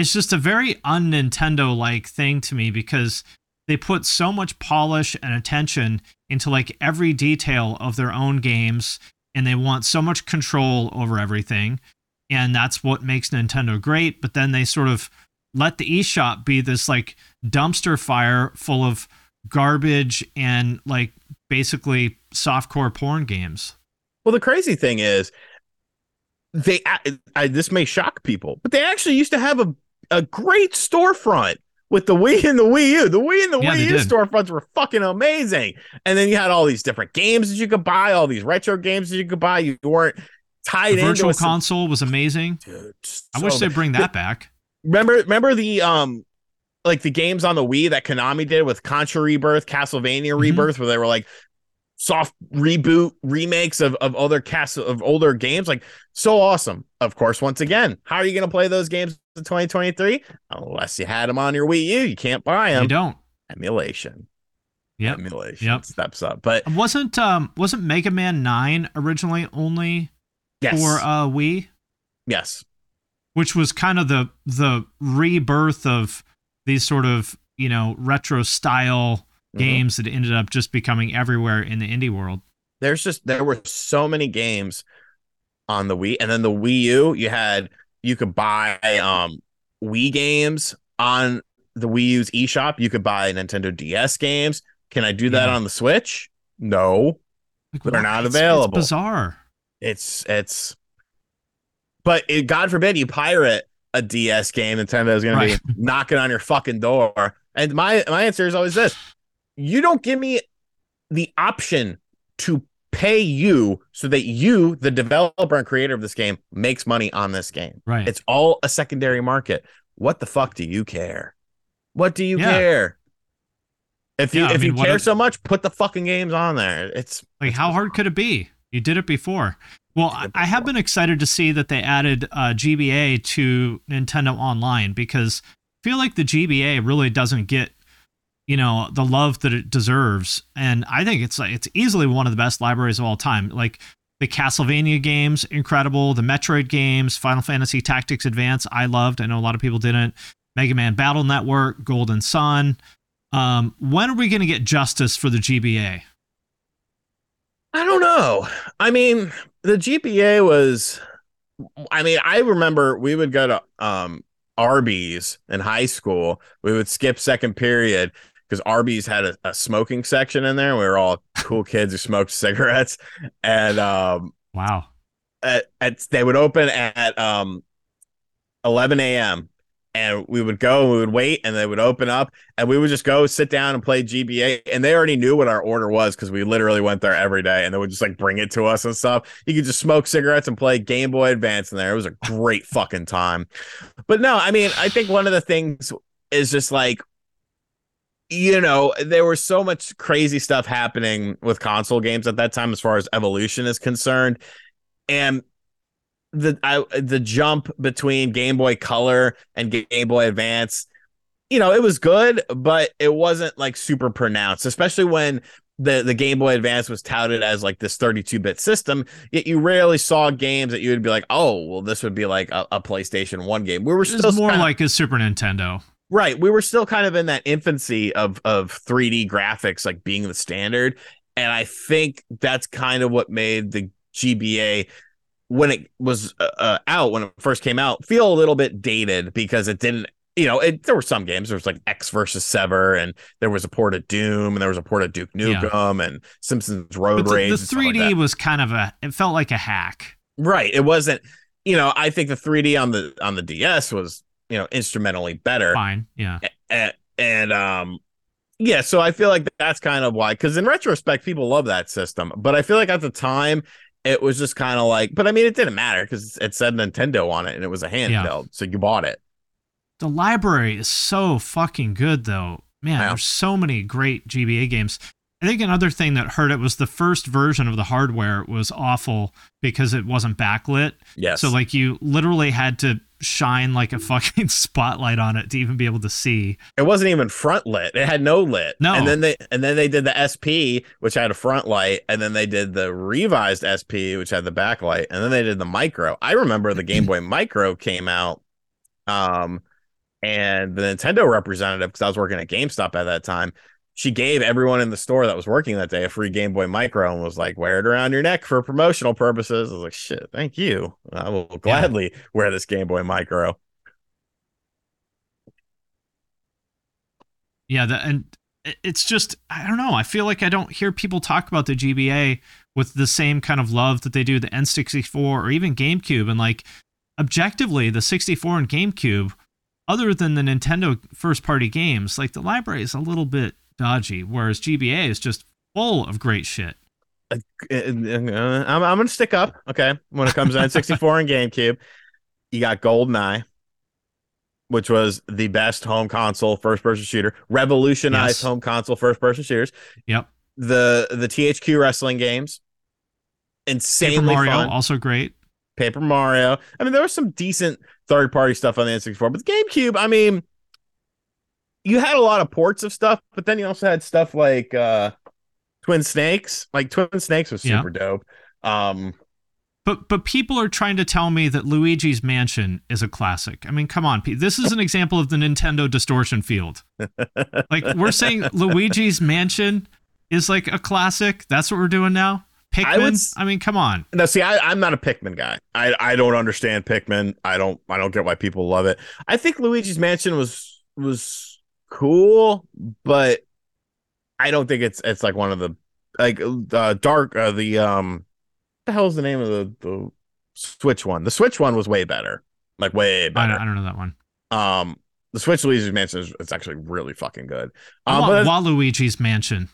It's just a very un Nintendo like thing to me because they put so much polish and attention into like every detail of their own games and they want so much control over everything. And that's what makes Nintendo great. But then they sort of let the eShop be this like dumpster fire full of garbage and like basically softcore porn games. Well, the crazy thing is, they I, I, this may shock people, but they actually used to have a a great storefront with the Wii and the Wii U. The Wii and the Yeah, Wii U did. storefronts were fucking amazing. And then you had all these different games that you could buy, all these retro games that you could buy. You weren't tied The into Virtual Console was amazing. Dude, I wish they'd bring that back. remember remember the um like the games on the Wii that Konami did with Contra Rebirth, Castlevania Mhm. Rebirth, where they were like soft reboot remakes of of other cast of older games, like so awesome. Of course, once again, how are you going to play those games in 2023 unless you had them on your Wii U? You can't buy them. You don't. Emulation, Yep. emulation Yep. steps up, but Wasn't um wasn't Mega Man Nine originally only yes, for uh Wii, yes, which was kind of the the rebirth of these sort of you know retro style Mhm. games that ended up just becoming everywhere in the indie world. there's just there were so many games on the Wii, and then the Wii U, you had you could buy um Wii games on the Wii U's eShop. You could buy Nintendo DS games. Can I do that Yeah. on the Switch? No, Like, They're not available. It's bizarre. it's it's. But it, God forbid you pirate a DS game, Nintendo's going Right. to be knocking on your fucking door. And my my answer is always this: you don't give me the option to pay you so that you, the developer and creator of this game, makes money on this game. Right. It's all a secondary market. What the fuck do you care? What do you Yeah. care? If you Yeah, if you mean, what care so much, put the fucking games on there. It's Like, how hard could it be? You did it before. Well, I have been excited to see that they added uh, GBA to Nintendo Online because I feel like the GBA really doesn't get, you know, the love that it deserves. And I think it's it's easily one of the best libraries of all time. Like the Castlevania games, incredible. The Metroid games, Final Fantasy Tactics Advance, I loved. I know a lot of people didn't. Mega Man Battle Network, Golden Sun. Um, when are we going to get justice for the GBA? I don't know. I mean, the GBA was I mean, I remember we would go to um Arby's in high school. We would skip second period because Arby's had a, a smoking section in there. We were all cool kids who smoked cigarettes. And um Wow. at, at they would open at um 11 a.m. and we would go and we would wait and they would open up and we would just go sit down and play GBA and they already knew what our order was because we literally went there every day and they would just like bring it to us and stuff. You could just smoke cigarettes and play Game Boy Advance in there. It was a great fucking time. But no, I mean, I think one of the things is just like you know, there was so much crazy stuff happening with console games at that time as far as evolution is concerned. And the I, the jump between Game Boy Color and Game Boy Advance, you know, it was good, but it wasn't like super pronounced, especially when the the Game Boy Advance was touted as like this 32-bit system. Yet you rarely saw games that you would be like, oh, well, this would be like a, a PlayStation One game. We were still more kinda- like a Super Nintendo. Right. We were still kind of in that infancy of of 3D graphics like being the standard. And I think that's kind of what made the GBA when it was uh, uh, out when it first came out feel a little bit dated because it didn't you know it there were some games there was like Ecks versus Sever and there was a port of Doom and there was a port of Duke Yeah. Nukem and Simpsons Road But the, Rage the like 3D that. was kind of a. It felt like a hack. right it wasn't you know I think the 3D on the on the DS was you know instrumentally better Fine. Yeah. and, and um yeah so i feel like that's kind of why because in retrospect people love that system but i feel like at the time it was just kind of like but i mean it didn't matter because it said nintendo on it and it was a handheld so you bought it The library is so fucking good, though. Man, Yeah. there's so many great GBA games. I think another thing that hurt it was the first version of the hardware was awful because it wasn't backlit. yes So like you literally had to shine like a fucking spotlight on it to even be able to see. it wasn't even front lit it had no lit No. and then they and then they did the sp which had a front light and then they did the revised sp which had the backlight and then they did the micro i remember the game boy micro came out um and the nintendo representative because i was working at gamestop at that time she gave everyone in the store that was working that day a free game boy micro and was like wear it around your neck for promotional purposes i was like shit thank you i will gladly wear this game boy micro Yeah, the, and it's just I don't know. I feel like I don't hear people talk about the GBA with the same kind of love that they do the N64 or even GameCube. And like objectively, the 64 and GameCube, other than the Nintendo first party games, like the library is a little bit dodgy, whereas GBA is just full of great shit. uh, I'm, I'm gonna stick up. Okay, when it comes to N64 and GameCube, you got GoldenEye, which was the best home console first person shooter, revolutionized Yes. home console first person shooters. Yep. The the THQ wrestling games, insanely Paper Mario, fun. also great. Paper Mario. I mean, there was some decent third party stuff on the N64, but the GameCube, I mean, you had a lot of ports of stuff, but then you also had stuff like uh Twin Snakes. Like Twin Snakes was Yeah. super dope. Um But but people are trying to tell me that Luigi's Mansion is a classic. I mean, come on, Pete. This is an example of the Nintendo distortion field. Like we're saying Luigi's Mansion is like a classic. That's what we're doing now. Pikmin. I I, would s- mean, come on. now see, I, I'm not a Pikmin guy. I, I don't understand Pikmin. I don't I don't get why people love it. I think Luigi's Mansion was was cool, but I don't think it's it's like one of the like uh dark uh, the um what the hell is the name of the the Switch one? The Switch one was way better. Like way I better. don't, I don't know that one. Um, the Switch Luigi's Mansion is it's actually really fucking good. I Um, want but Waluigi's Mansion.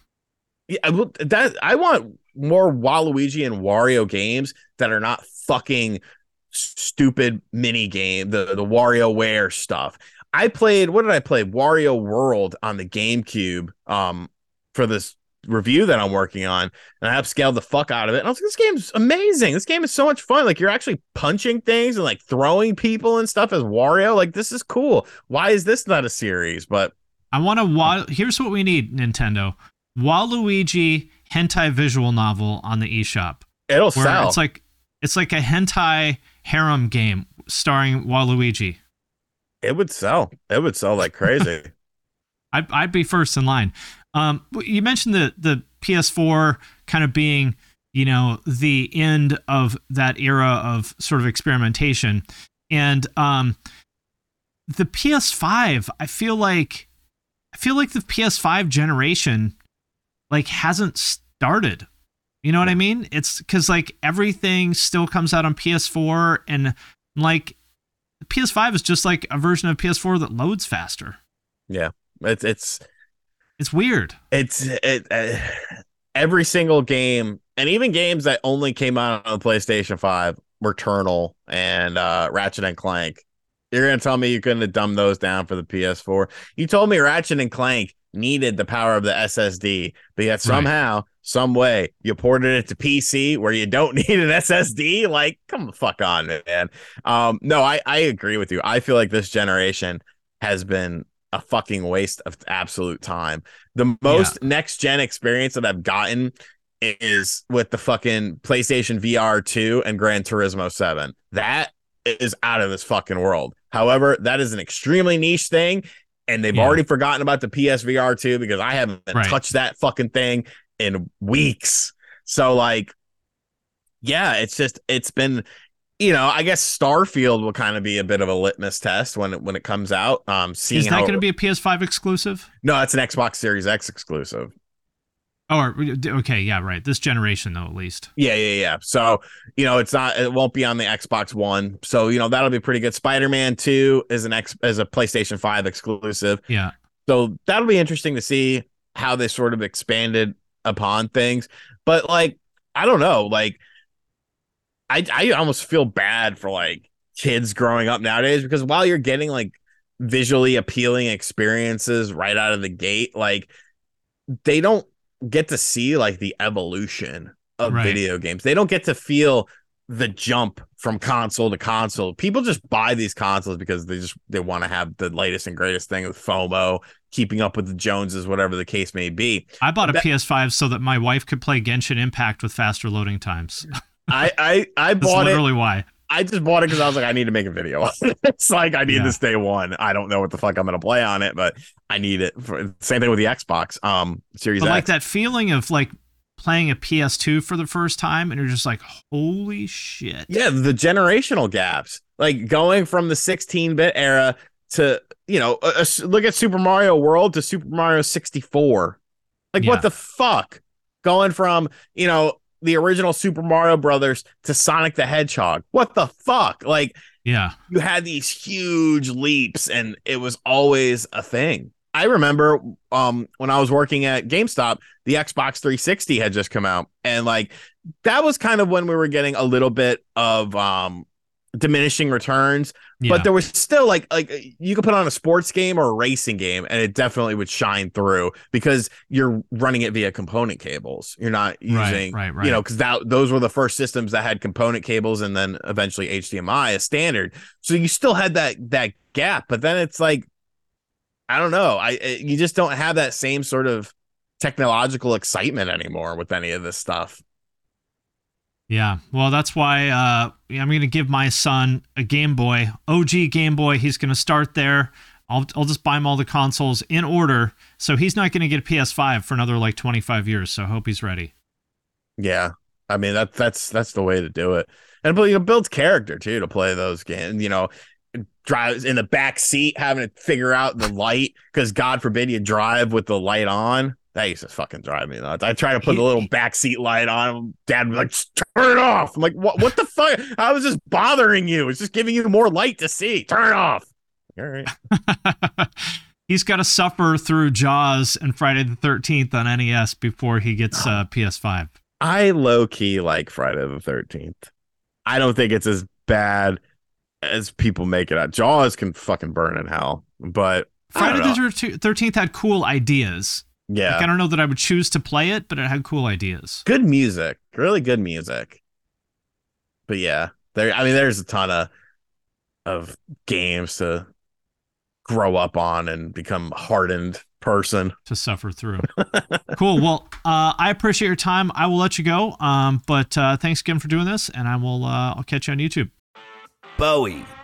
yeah, I that I want more Waluigi and Wario games that are not fucking stupid mini game. The the WarioWare stuff. I played. What did I play? Wario World on the GameCube. Um, for this review that I'm working on, and I upscaled the fuck out of it. And I was like, this game's amazing. This game is so much fun. Like you're actually punching things and like throwing people and stuff as Wario. Like this is cool. Why is this not a series? But I want to. Wa- Here's what we need, Nintendo. Waluigi hentai visual novel on the eShop. it'll sell. it's like it's like a hentai harem game starring Waluigi. It would sell. It would sell like crazy. I'd, I'd be first in line. Um, you mentioned the the PS4 kind of being, you know, the end of that era of sort of experimentation, and um, the PS5. I feel like, I feel like the PS5 generation, like, hasn't started. You know what I mean? It's because like everything still comes out on PS4, and like the PS5 is just like a version of PS4 that loads faster. Yeah, it's it's It's weird. it's it, uh, every single game and even games that only came out on the PlayStation 5 Returnal and uh Ratchet and Clank. You're gonna tell me you couldn't have dumbed those down for the PS4. You told me Ratchet and Clank needed the power of the SSD, but yet somehow, some way, you ported it to PC where you don't need an SSD. Like, come the fuck on, man. Um, no, I I agree with you. I feel like this generation has been a fucking waste of absolute time. The most next gen experience that I've gotten is with the fucking PlayStation VR 2 and Gran Turismo 7. That is out of this fucking world. However, that is an extremely niche thing, and they've Yeah. already forgotten about the PSVR 2 because I haven't Right. touched that fucking thing in weeks. So, like, yeah, it's just it's been you know, I guess Starfield will kind of be a bit of a litmus test when it when it comes out. Um, seeing Is that going to be a PS5 exclusive? no, it's an Xbox Series X exclusive. Oh, okay, yeah, right. This generation, though, at least. Yeah, yeah, yeah. So, you know, it's not it won't be on the Xbox One. So, you know, that'll be pretty good. Spider-Man 2 is an X is a PlayStation 5 exclusive. Yeah, So, that'll be interesting to see how they sort of expanded upon things. But like, I don't know, like I I almost feel bad for like kids growing up nowadays because while you're getting like visually appealing experiences right out of the gate, like they don't get to see like the evolution of Right. video games. They don't get to feel the jump from console to console. People just buy these consoles because they just they want to have the latest and greatest thing with FOMO, keeping up with the Joneses, whatever the case may be. I bought a That- PS5 so that my wife could play Genshin Impact with faster loading times. I I I bought it. literally why. I just bought it because I was like, I need to make a video. it's like I need Yeah. this day one. I don't know what the fuck I'm gonna play on it, but I need it. For, same thing with the Xbox, um, Series But X. like that feeling of like playing a PS2 for the first time, and you're just like, holy shit. Yeah, the generational gaps, like going from the 16-bit era to you know, uh, uh, look at Super Mario World to Super Mario 64. Like Yeah. what the fuck? Going from you know the original Super Mario Brothers to Sonic the Hedgehog. What the fuck? Like Yeah. you had these huge leaps and it was always a thing. I remember um when I was working at GameStop, the Xbox 360 had just come out, and like that was kind of when we were getting a little bit of um diminishing returns. Yeah. but there was still like like you could put on a sports game or a racing game and it definitely would shine through because you're running it via component cables. You're not Right, using right, right. you know because that those were the first systems that had component cables and then eventually hdmi as standard. So you still had that that gap. But then it's like i don't know i you just don't have that same sort of technological excitement anymore with any of this stuff Yeah, well, that's why uh, I'm going to give my son a Game Boy, OG Game Boy. He's going to start there. I'll, I'll just buy him all the consoles in order. So he's not going to get a PS5 for another like 25 years. So I hope he's ready. Yeah, I mean that that's that's the way to do it, and but you know, builds character too to play those games. You know, drives in the back seat having to figure out the light because God forbid you drive with the light on. That used to fucking drive me nuts. I try to put the little backseat light on. Dad was like, "Turn it off." I'm like, "What? What the fuck? I was just bothering you. It's just giving you more light to see. Turn it off." All right. he's got to suffer through Jaws and Friday the 13th on NES before he gets uh, PS5. I low key like Friday the Thirteenth. I don't think it's as bad as people make it out. Jaws can fucking burn in hell, but Friday the 13th had cool ideas. yeah, Like, I don't know that I would choose to play it, but it had cool ideas. good music, really good music. But yeah, there. I mean, there's a ton of of games to grow up on and become a hardened person. to suffer through. cool. Well, uh, I appreciate your time. I will let you go. Um, but uh, thanks again for doing this, and I will. Uh, I'll catch you on YouTube. Bowie,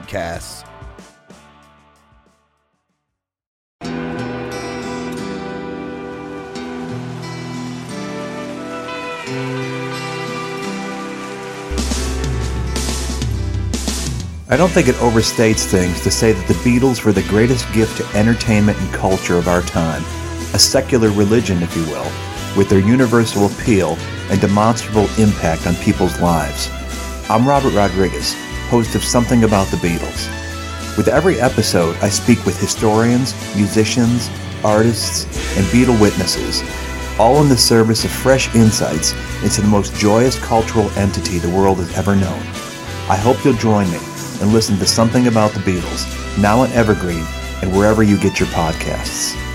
podcasts. I don't think it overstates things to say that the Beatles were the greatest gift to entertainment and culture of our time, a secular religion, if you will, with their universal appeal and demonstrable impact on people's lives. I'm Robert Rodriguez, host of Something About the Beatles. With every episode, I speak with historians, musicians, artists, and Beatle witnesses, all in the service of fresh insights into the most joyous cultural entity the world has ever known. I hope you'll join me and listen to Something About the Beatles, now on Evergreen and wherever you get your podcasts.